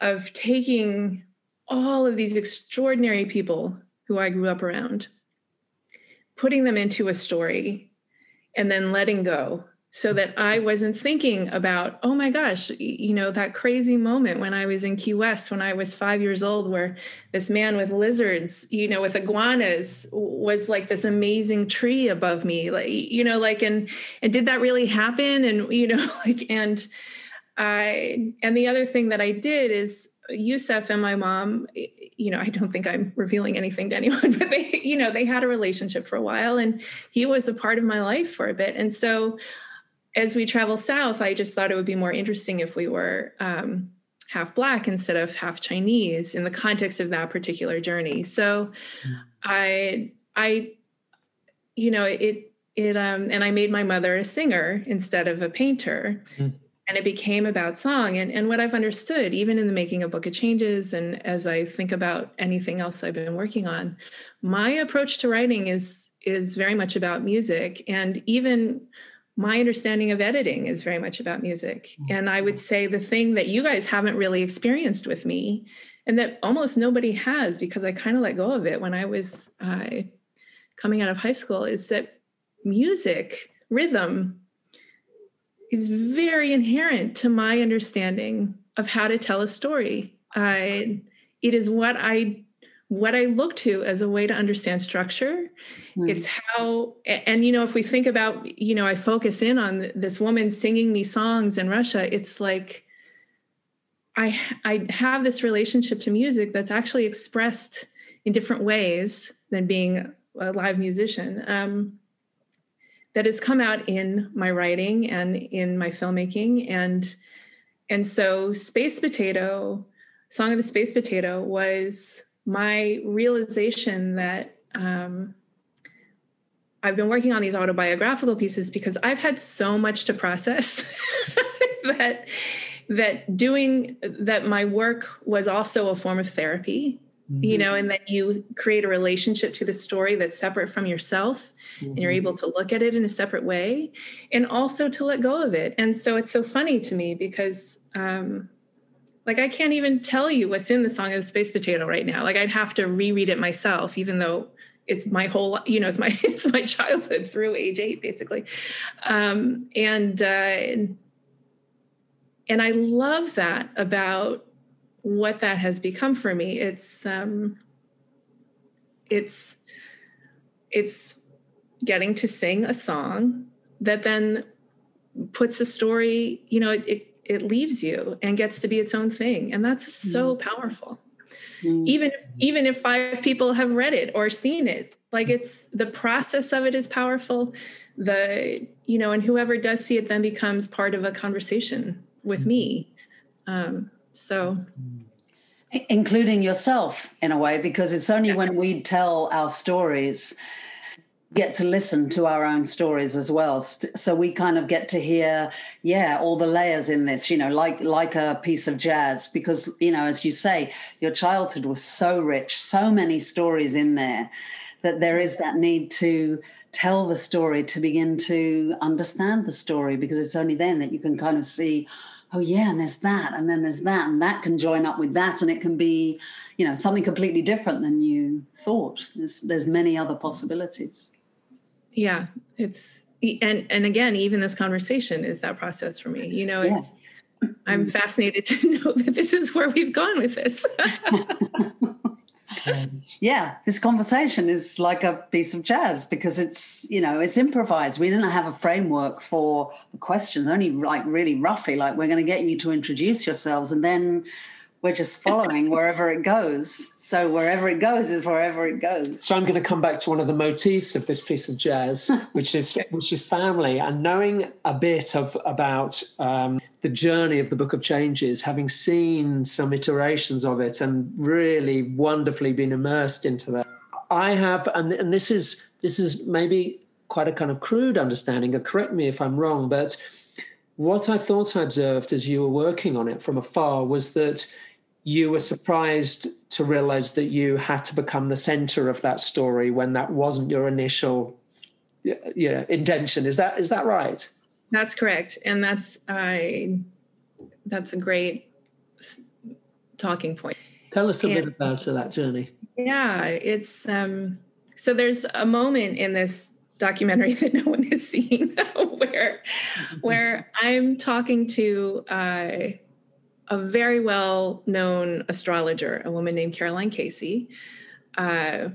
of taking all of these extraordinary people who I grew up around, putting them into a story and then letting go so that I wasn't thinking about, oh my gosh, you know, that crazy moment when I was in Key West when I was five years old, where this man with lizards, you know, with iguanas was like this amazing tree above me. Like, you know, like, and, and did that really happen? And, you know, like, and I, and the other thing that I did is Youssef and my mom, you know, I don't think I'm revealing anything to anyone, but they, you know, they had a relationship for a while and he was a part of my life for a bit. And so as we travel south, I just thought it would be more interesting if we were um, half black instead of half Chinese in the context of that particular journey. So mm. I, I, you know, it, it, um, and I made my mother a singer instead of a painter. Mm and it became about song and, and what i've understood even in the making of book of changes and as i think about anything else i've been working on my approach to writing is is very much about music and even my understanding of editing is very much about music mm-hmm. and i would say the thing that you guys haven't really experienced with me and that almost nobody has because i kind of let go of it when i was uh, coming out of high school is that music rhythm is very inherent to my understanding of how to tell a story. I, it is what I what I look to as a way to understand structure. Mm. It's how, and you know, if we think about, you know, I focus in on this woman singing me songs in Russia. It's like I I have this relationship to music that's actually expressed in different ways than being a live musician. Um, that has come out in my writing and in my filmmaking and and so space potato song of the space potato was my realization that um, i've been working on these autobiographical pieces because i've had so much to process that that doing that my work was also a form of therapy mm-hmm. you know and that you create a relationship to the story that's separate from yourself mm-hmm. and you're mm-hmm. able to look at it in a separate way and also to let go of it and so it's so funny to me because um like i can't even tell you what's in the song of the space potato right now like i'd have to reread it myself even though it's my whole you know it's my it's my childhood through age eight basically um and uh and i love that about what that has become for me. It's um, it's it's getting to sing a song that then puts a story. You know, it it, it leaves you and gets to be its own thing, and that's so mm. powerful. Mm. Even if, even if five people have read it or seen it, like it's the process of it is powerful. The you know, and whoever does see it then becomes part of a conversation with me. Um, so, including yourself in a way, because it's only yeah. when we tell our stories get to listen to our own stories as well. So we kind of get to hear yeah all the layers in this you know like like a piece of jazz. Because you know as you say your childhood was so rich so many stories in there that there is that need to tell the story to begin to understand the story because it's only then that you can kind of see oh yeah and there's that and then there's that and that can join up with that and it can be you know something completely different than you thought. There's there's many other possibilities yeah it's and and again even this conversation is that process for me you know it's i'm mm-hmm. fascinated to know that this is where we've gone with this. Yeah, this conversation is like a piece of jazz because it's, you know, it's improvised. We didn't have a framework for the questions, only like really roughly, like we're going to get you to introduce yourselves and then we're just following wherever it goes. So wherever it goes is wherever it goes. So I'm going to come back to one of the motifs of this piece of jazz, which is which is family, and knowing a bit of about um, the journey of the Book of Changes, having seen some iterations of it, and really wonderfully been immersed into that. I have, and and this is this is maybe quite a kind of crude understanding. correct me if I'm wrong, but what I thought I observed as you were working on it from afar was that you were surprised to realize that you had to become the center of that story when that wasn't your initial yeah intention. Is that is that right? That's correct. And that's i that's a great talking point. Tell us a and, bit about that journey. Yeah it's um so there's a moment in this documentary that no one is seeing where where i'm talking to uh a very well known astrologer, a woman named Caroline Casey, uh,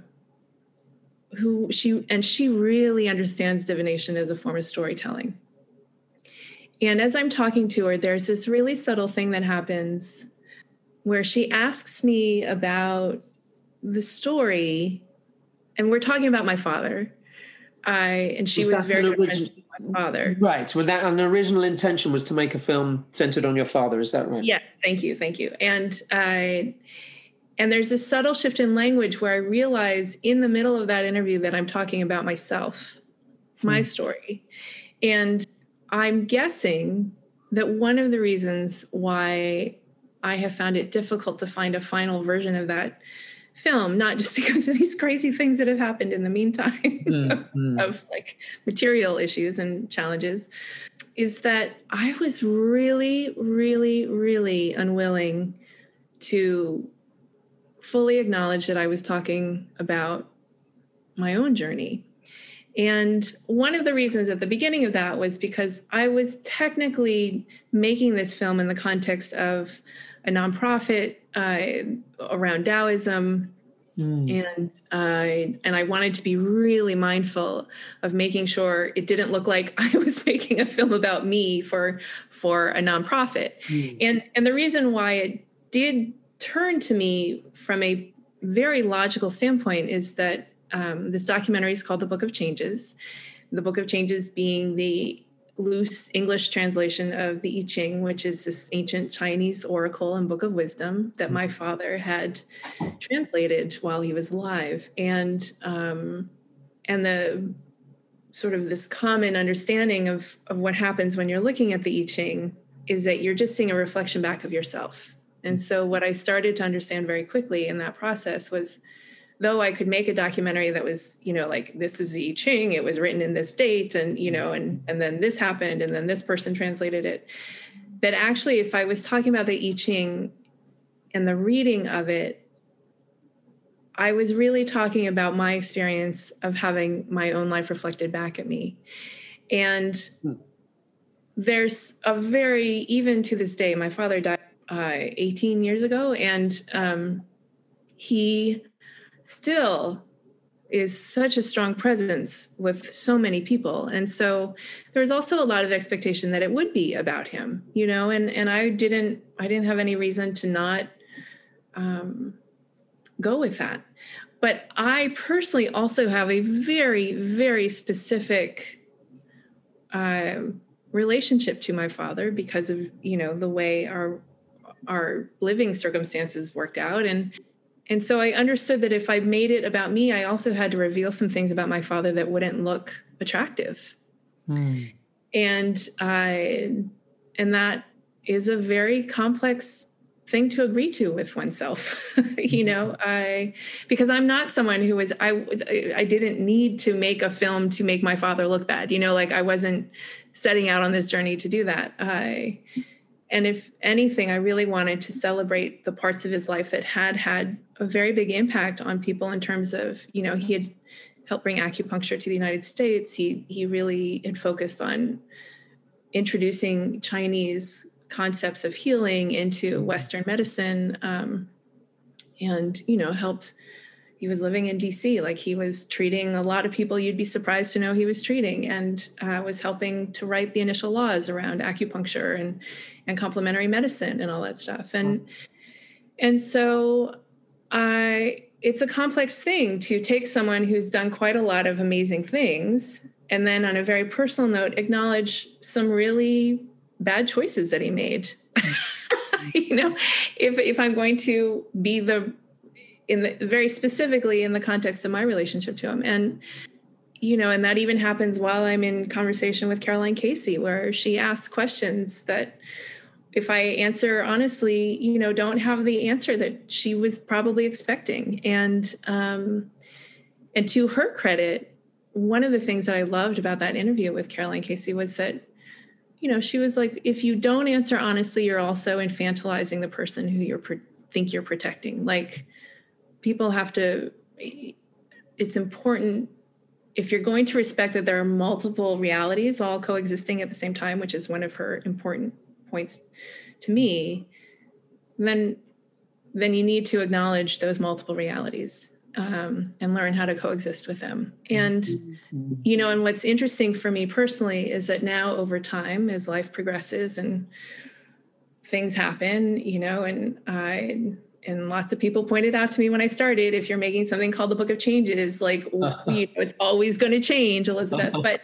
who she and she really understands divination as a form of storytelling. And as I'm talking to her, there's this really subtle thing that happens where she asks me about the story, and we're talking about my father. I and she was very father. Right. Well, that an original intention was to make a film centered on your father. Is that right? Yes. Thank you. Thank you. And I. And there's a subtle shift in language where I realize in the middle of that interview that I'm talking about myself, my hmm. story. And I'm guessing that one of the reasons why I have found it difficult to find a final version of that film, not just because of these crazy things that have happened in the meantime mm, of, mm. of like material issues and challenges, is that I was really, really, really unwilling to fully acknowledge that I was talking about my own journey. And one of the reasons at the beginning of that was because I was technically making this film in the context of a nonprofit uh, around Taoism. Mm. And I and I wanted to be really mindful of making sure it didn't look like I was making a film about me for for a nonprofit. Mm. And and the reason why it did turn to me from a very logical standpoint is that um, this documentary is called The Book of Changes. The Book of Changes being the loose English translation of the I Ching, which is this ancient Chinese oracle and book of wisdom that my father had translated while he was alive, and um, and the sort of this common understanding of of what happens when you're looking at the I Ching is that you're just seeing a reflection back of yourself. And so, what I started to understand very quickly in that process was though I could make a documentary that was, you know, like this is the I Ching, it was written in this date, and you know, and and then this happened, and then this person translated it. That actually, if I was talking about the I Ching and the reading of it, I was really talking about my experience of having my own life reflected back at me. And hmm. there's a very, even to this day, my father died uh, 18 years ago, and um, he still is such a strong presence with so many people. And so there's also a lot of expectation that it would be about him you know and and i didn't i didn't have any reason to not um, go with that. But i personally also have a very very specific uh, relationship to my father because of you know the way our our living circumstances worked out. And and so I understood that if I made it about me, I also had to reveal some things about my father that wouldn't look attractive. Mm. And I, and that is a very complex thing to agree to with oneself you know i because i'm not someone who is i i didn't need to make a film to make my father look bad you know like i wasn't setting out on this journey to do that i and if anything, I really wanted to celebrate the parts of his life that had had a very big impact on people in terms of, you know, he had helped bring acupuncture to the United States. He he really had focused on introducing Chinese concepts of healing into Western medicine, um, and you know, helped he was living in DC. Like he was treating a lot of people you'd be surprised to know he was treating, and uh, was helping to write the initial laws around acupuncture and and complementary medicine and all that stuff. And and so I, it's a complex thing to take someone who's done quite a lot of amazing things, and then on a very personal note, acknowledge some really bad choices that he made. you know, if if I'm going to be the in the very specifically in the context of my relationship to him. And you know and that even happens while i'm in conversation with caroline casey where she asks questions that if i answer honestly you know don't have the answer that she was probably expecting. And um and to her credit one of the things that i loved about that interview with caroline casey was that you know she was like if you don't answer honestly you're also infantilizing the person who you're pro- think you're protecting. Like people have to it's important if you're going to respect that there are multiple realities all coexisting at the same time which is one of her important points to me then then you need to acknowledge those multiple realities um, and learn how to coexist with them and mm-hmm. you know and what's interesting for me personally is that now over time as life progresses and things happen you know and i and lots of people pointed out to me when I started, if you're making something called the Book of Changes, like you know, it's always going to change, Elizabeth. But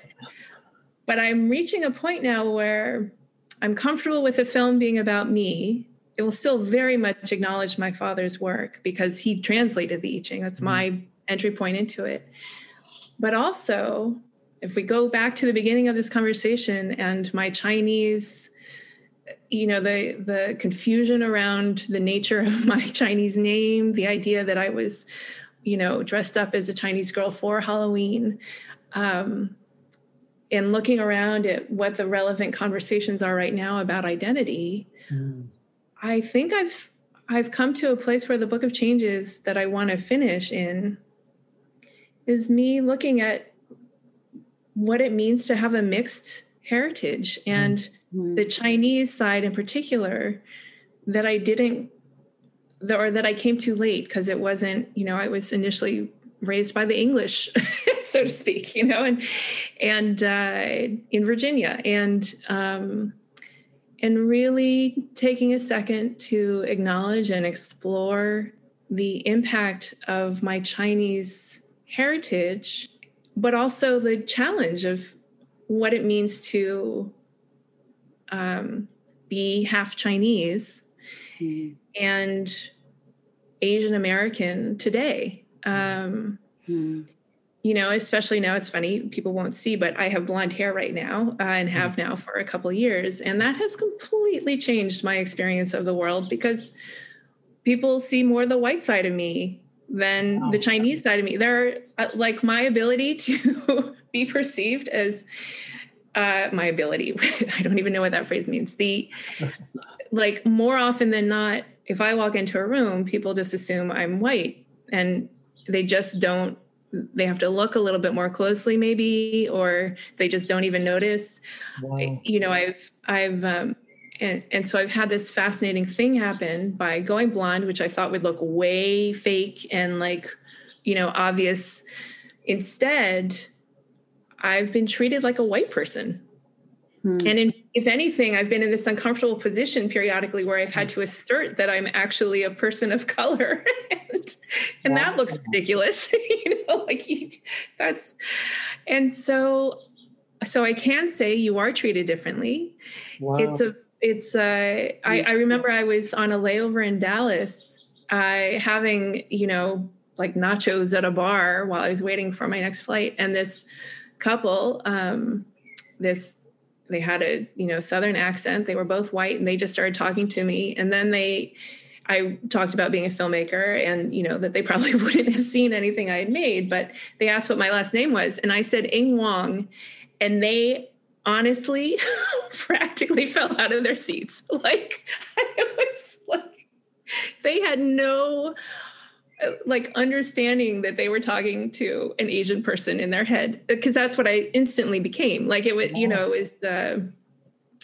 but I'm reaching a point now where I'm comfortable with the film being about me. It will still very much acknowledge my father's work because he translated the I Ching. That's my mm-hmm. entry point into it. But also, if we go back to the beginning of this conversation and my Chinese you know the the confusion around the nature of my chinese name the idea that i was you know dressed up as a chinese girl for halloween um, and looking around at what the relevant conversations are right now about identity mm. i think i've i've come to a place where the book of changes that i want to finish in is me looking at what it means to have a mixed heritage and mm mm-hmm. the Chinese side in particular that I didn't or that I came too late because it wasn't, you know, I was initially raised by the English, so to speak, you know, and and uh, in Virginia, and um, and really taking a second to acknowledge and explore the impact of my Chinese heritage, but also the challenge of what it means to um, be half Chinese mm. and Asian American today. Um, mm. You know, especially now, it's funny, people won't see, but I have blonde hair right now uh, and have mm. now for a couple years. And that has completely changed my experience of the world because people see more the white side of me than wow. the Chinese side of me. There, uh, like my ability to be perceived as uh, my ability. I don't even know what that phrase means. The like more often than not, if I walk into a room, people just assume I'm white, and they just don't. They have to look a little bit more closely, maybe, or they just don't even notice. Wow. You know, I've I've um, and, and so I've had this fascinating thing happen by going blonde, which I thought would look way fake and like, you know, obvious. Instead, I've been treated like a white person. Hmm. And in, if anything, I've been in this uncomfortable position periodically where I've had to assert that I'm actually a person of color. and, and wow. that looks ridiculous. you know, like you, that's, and so, so I can say you are treated differently. Wow. It's a, it's a, I, I remember I was on a layover in Dallas, uh, having, you know, like nachos at a bar while I was waiting for my next flight. And this, couple um, this they had a you know southern accent. They were both white and they just started talking to me. And then they i talked about being a filmmaker and you know that they probably wouldn't have seen anything i had made but they asked what my last name was and i said ing wong. And they honestly practically fell out of their seats. Like i was like they had no Uh, like understanding that they were talking to an Asian person in their head uh, because that's what I instantly became. Like it was, you know, it was the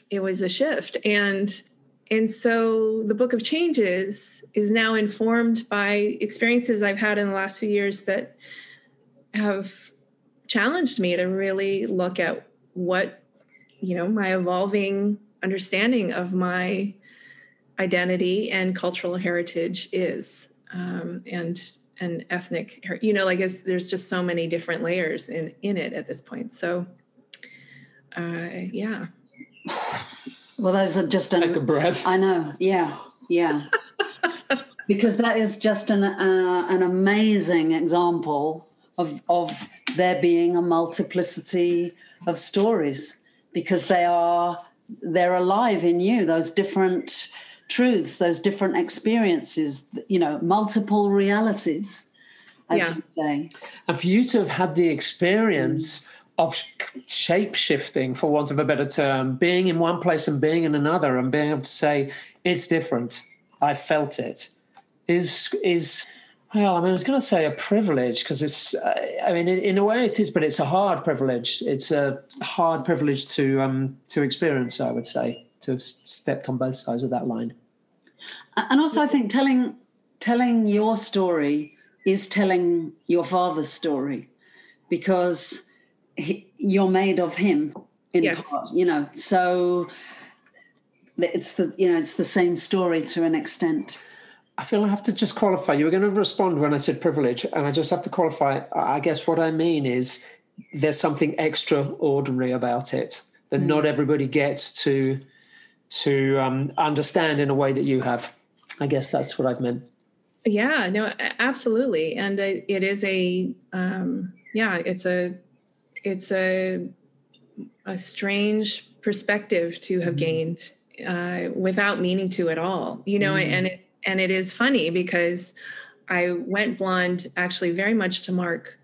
it was a shift. And and so the book of changes is now informed by experiences I've had in the last few years that have challenged me to really look at what you know my evolving understanding of my identity and cultural heritage is um, and and ethnic you know like there's just so many different layers in in it at this point. So uh, yeah. Well those are just an, like a breath. I know. Yeah. Yeah. Because that is just an uh, an amazing example of of there being a multiplicity of stories because they are they're alive in you those different truths those different experiences you know multiple realities as yeah. you say and for you to have had the experience of shape shifting for want of a better term being in one place and being in another and being able to say it's different i felt it is is well, I mean, I was going to say a privilege because it's, uh, I mean, in, in, a way it is, but it's a hard privilege. It's a hard privilege to um, to experience. I would say to have stepped on both sides of that line. And also, I think telling telling your story is telling your father's story because he, you're made of him in yes. part, you know. So it's the you know it's the same story to an extent. I feel I have to just qualify. You were going to respond when I said privilege, and I just have to qualify. I guess what I mean is there's something extraordinary about it that mm. not everybody gets to to um, understand in a way that you have. I guess that's what I've meant. Yeah, no, absolutely, and it is a um, yeah, it's a it's a a strange perspective to have mm. gained uh, without meaning to at all, you know, mm. and it and it is funny because I went blonde actually very much to mark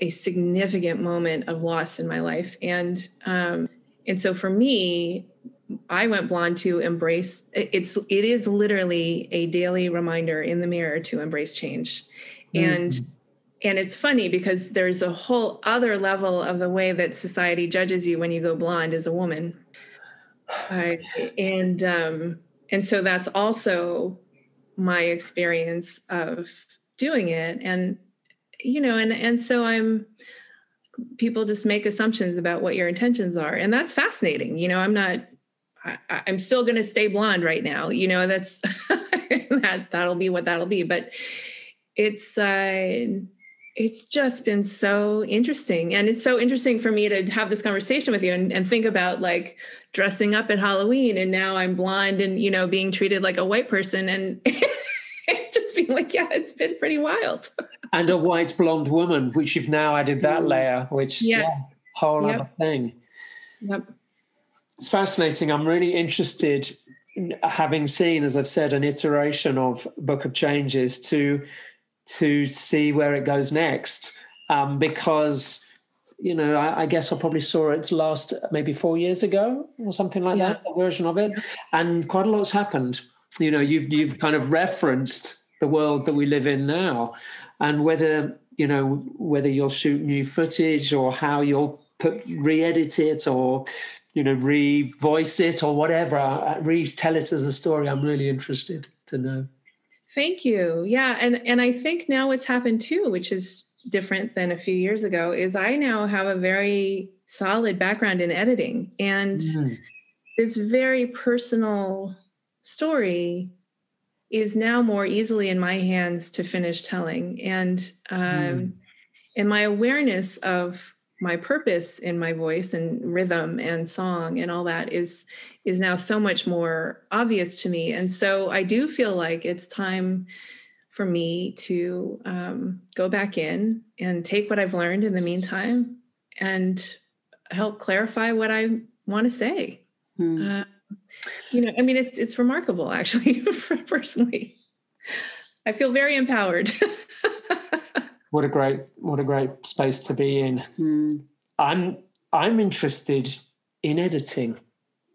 a significant moment of loss in my life, and um, and so for me, I went blonde to embrace. It's it is literally a daily reminder in the mirror to embrace change, mm-hmm. and and it's funny because there's a whole other level of the way that society judges you when you go blonde as a woman, uh, and um, and so that's also my experience of doing it and you know and and so i'm people just make assumptions about what your intentions are and that's fascinating you know i'm not I, am still going to stay blonde right now you know that's that that'll be what that'll be but it's uh it's just been so interesting and it's so interesting for me to have this conversation with you and, and, think about like dressing up at halloween and now i'm blonde and you know being treated like a white person and just being like yeah it's been pretty wild and a white blonde woman which you've now added that mm. layer which yeah, yeah whole yep. other thing yep it's fascinating. I'm really interested having seen as i've said an iteration of book of changes to to see where it goes next. Um, because you know I, I, guess I probably saw it last maybe four years ago or something like yeah. that a version of it. And quite a lot's happened. You know you've you've kind of referenced the world that we live in now. And whether you know whether you'll shoot new footage or how you'll put re-edit it or you know re-voice it or whatever uh, retell it as a story i'm really interested to know Thank you. Yeah, and and I think now what's happened too, which is different than a few years ago, is I now have a very solid background in editing and mm-hmm. this very personal story is now more easily in my hands to finish telling and um, mm. and my awareness of my purpose in my voice and rhythm and song and all that is is now so much more obvious to me. And so i do feel like it's time for me to um, go back in and take what i've learned in the meantime and help clarify what i want to say. Hmm. uh, you know i mean it's it's remarkable actually personally. I feel very empowered what a great what a great space to be in. Mm. I'm I'm interested in editing.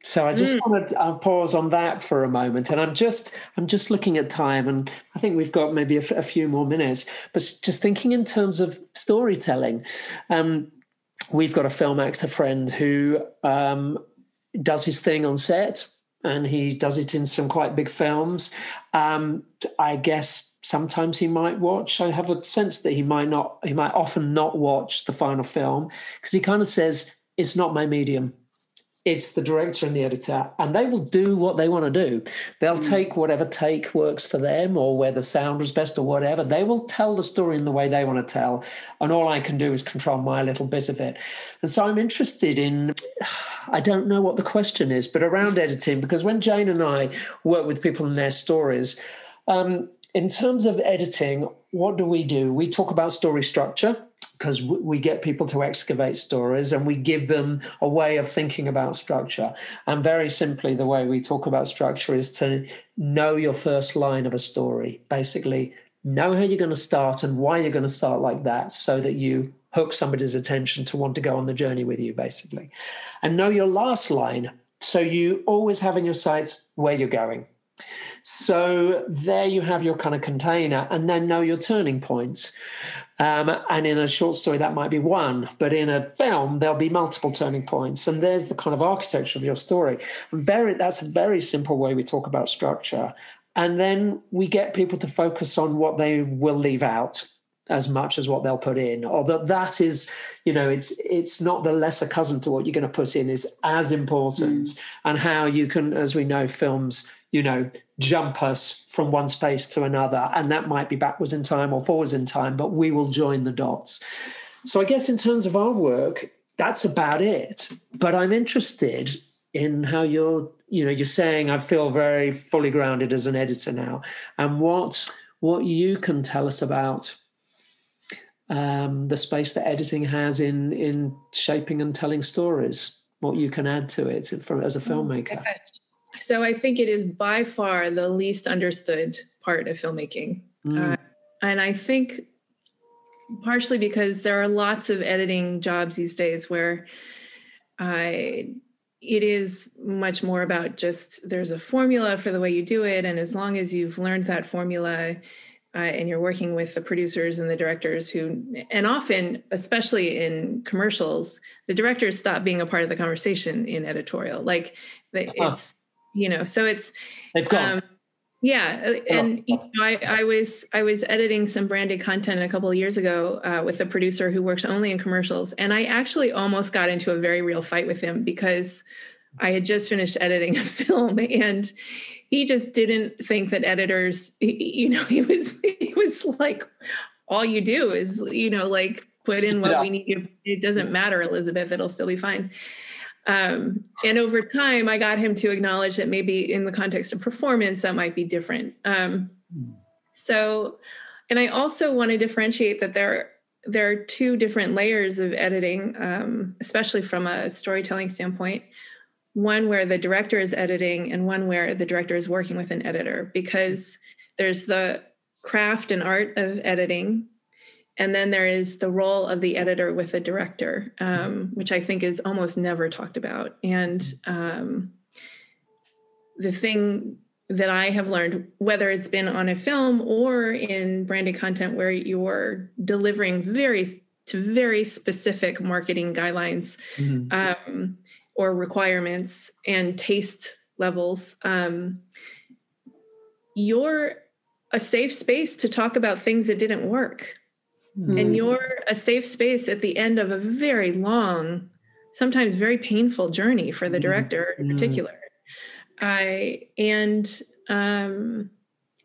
So I just mm. want to I'll pause on that for a moment, and I'm just I'm just looking at time, and I think we've got maybe a, a few more minutes. But just thinking in terms of storytelling, um, we've got a film actor friend who um, does his thing on set, and he does it in some quite big films. Um, I guess sometimes he might watch. I have a sense that he might not. He might often not watch the final film because he kind of says it's not my medium it's the director and the editor, and they will do what they want to do. They'll mm. take whatever take works for them, or where the sound was best, or whatever. They will tell the story in the way they want to tell, and all I can do is control my little bit of it. And so I'm interested in. I don't know what the question is, but around editing, because when Jane and I work with people in their stories, um, in terms of editing, what do we do? We talk about story structure because we get people to excavate stories and we give them a way of thinking about structure. And very simply, the way we talk about structure is to know your first line of a story. Basically, know how you're going to start and why you're going to start like that so that you hook somebody's attention to want to go on the journey with you, basically. And know your last line so you always have in your sights where you're going. So there you have your kind of container, and then know your turning points. Um, and in a short story, that might be one, but in a film, there'll be multiple turning points. And there's the kind of architecture of your story. Very, that's a very simple way we talk about structure. And then we get people to focus on what they will leave out as much as what they'll put in or that that is you know it's it's not the lesser cousin to what you're going to put in is as important mm. and how you can as we know films you know jump us from one space to another and that might be backwards in time or forwards in time but we will join the dots. So i guess in terms of our work that's about it. But i'm interested in how you're you know you're saying i feel very fully grounded as an editor now and what what you can tell us about um, the space that editing has in in shaping and telling stories what you can add to it from as a mm, filmmaker so I think it is by far the least understood part of filmmaking. Mm. Uh, and I think partially because there are lots of editing jobs these days where I it is much more about just there's a formula for the way you do it and as long as you've learned that formula uh, and you're working with the producers and the directors who and often especially in commercials the directors stop being a part of the conversation in editorial like uh-huh. it's you know so it's they've gone. um, yeah uh, and you know, I, I was i was editing some branded content a couple of years ago uh, with a producer who works only in commercials and i actually almost got into a very real fight with him because i had just finished editing a film and he just didn't think that editors you know he was he was like all you do is you know like put in what yeah. we need it doesn't matter elizabeth it'll still be fine um, and over time, I got him to acknowledge that maybe in the context of performance, that might be different. Um, so, and I also want to differentiate that there there are two different layers of editing, um, especially from a storytelling standpoint. One where the director is editing, and one where the director is working with an editor, because there's the craft and art of editing and then there is the role of the editor with the director, um, which I think is almost never talked about. And um, the thing that I have learned, whether it's been on a film or in branded content where you're delivering very to very specific marketing guidelines mm-hmm. um, or requirements and taste levels, um, you're a safe space to talk about things that didn't work mm. and you're a safe space at the end of a very long sometimes very painful journey for the mm-hmm. director in mm. particular i and um,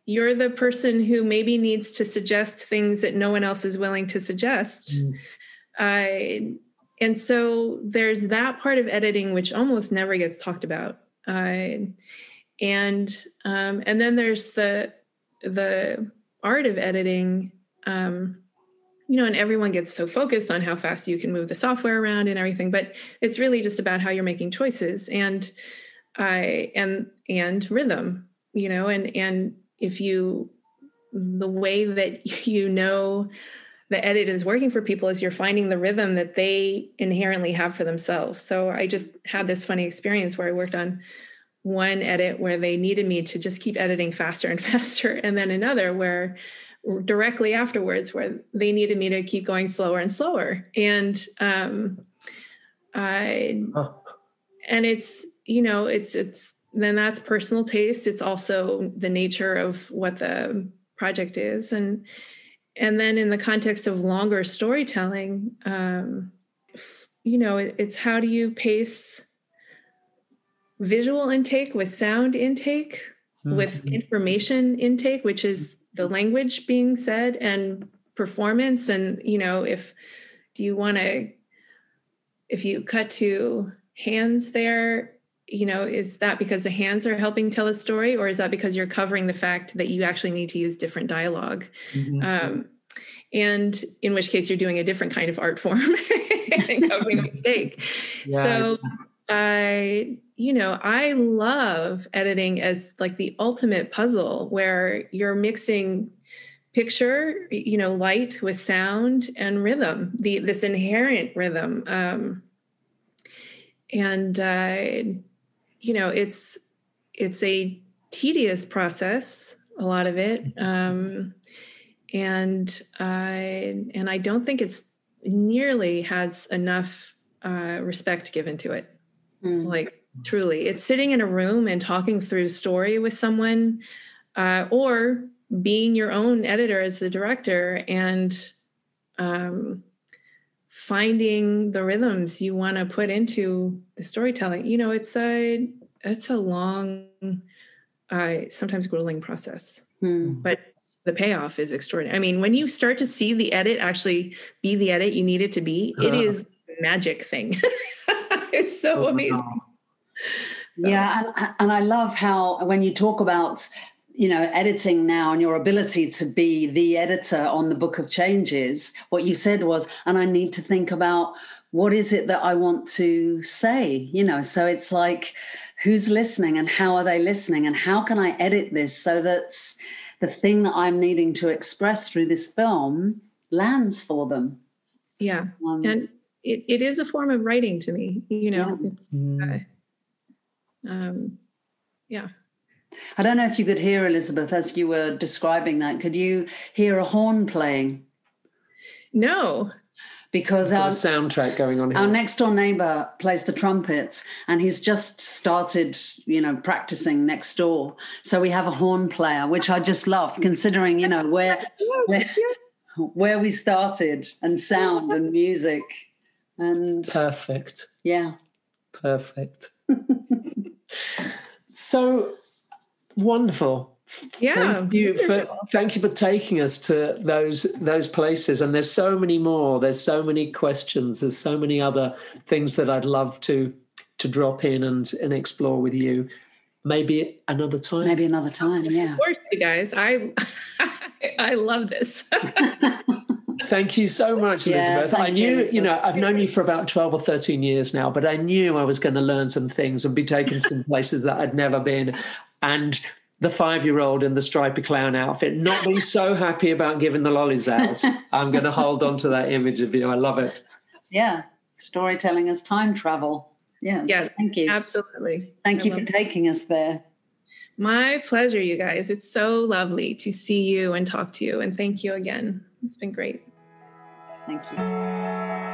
you're the person who maybe needs to suggest things that no one else is willing to suggest. I, and so there's that part of editing which almost never gets talked about uh, and um, and then there's the the art of editing um, you know, and everyone gets so focused on how fast you can move the software around and everything, but it's really just about how you're making choices and I and and rhythm, you know, and and if you the way that you know the edit is working for people is you're finding the rhythm that they inherently have for themselves. So I just had this funny experience where I worked on one edit where they needed me to just keep editing faster and faster, and then another where directly afterwards where they needed me to keep going slower and slower. And um i and it's you know it's it's then that's personal taste. It's also the nature of what the project is, and and then in the context of longer storytelling, um, you know, it, it's how do you pace visual intake with sound intake, mm-hmm. with information intake, which is the language being said, and performance, and you know, if do you want to if you cut to hands there you know is that because the hands are helping tell a story or is that because you're covering the fact that you actually need to use different dialog mm-hmm. um, and in which case you're doing a different kind of art form and covering a mistake yeah. so i you know i love editing as like the ultimate puzzle where you're mixing picture you know light with sound and rhythm the this inherent rhythm um, and uh, you know it's it's a tedious process a lot of it um, and I and I don't think it's nearly has enough uh, respect given to it mm. like truly. It's sitting in a room and talking through story with someone uh, or being your own editor as the director and um, finding the rhythms you want to put into the storytelling. You know it's a it's a long uh, sometimes grueling process. Hmm. but the payoff is extraordinary i mean when you start to see the edit actually be the edit you need it to be it uh. is magic thing. It's so oh, amazing so. yeah and, and i love how when you talk about you know editing now and your ability to be the editor on the book of changes what you said was and i need to think about what is it that i want to say you know so it's like who's listening and how are they listening and how can i edit this so that the thing that i'm needing to express through this film lands for them yeah um, and it, it is a form of writing to me you know yeah. it's uh, um yeah I don't know if you could hear Elizabeth as you were describing that. Could you hear a horn playing? No. Because our soundtrack going on. Here. Our next door neighbor plays the trumpets, and he's just started, you know, practicing next door. So we have a horn player, which I just love, considering, you know, where where, where we started, and sound and music, and perfect. Yeah, perfect. so Wonderful. Yeah. Thank you for thank you for taking us to those those places. And there's so many more. There's so many questions. There's so many other things that I'd love to to drop in and, and explore with you. Maybe another time. Maybe another time, yeah. Of course, you guys. I I love this. Thank you so much, Elizabeth. Yeah, I knew, you, you know, I've known you for about 12 or 13 years now, but I knew I was going to learn some things and be taken to some places that I'd never been and the five year old in the stripy clown outfit, not being so happy about giving the lollies out. I'm going to hold on to that image of you. I love it. Yeah. Storytelling is time travel. Yeah. Yes. So thank you. Absolutely. Thank I you for it. taking us there. My pleasure, you guys. It's so lovely to see you and talk to you. And thank you again. It's been great. Thank you.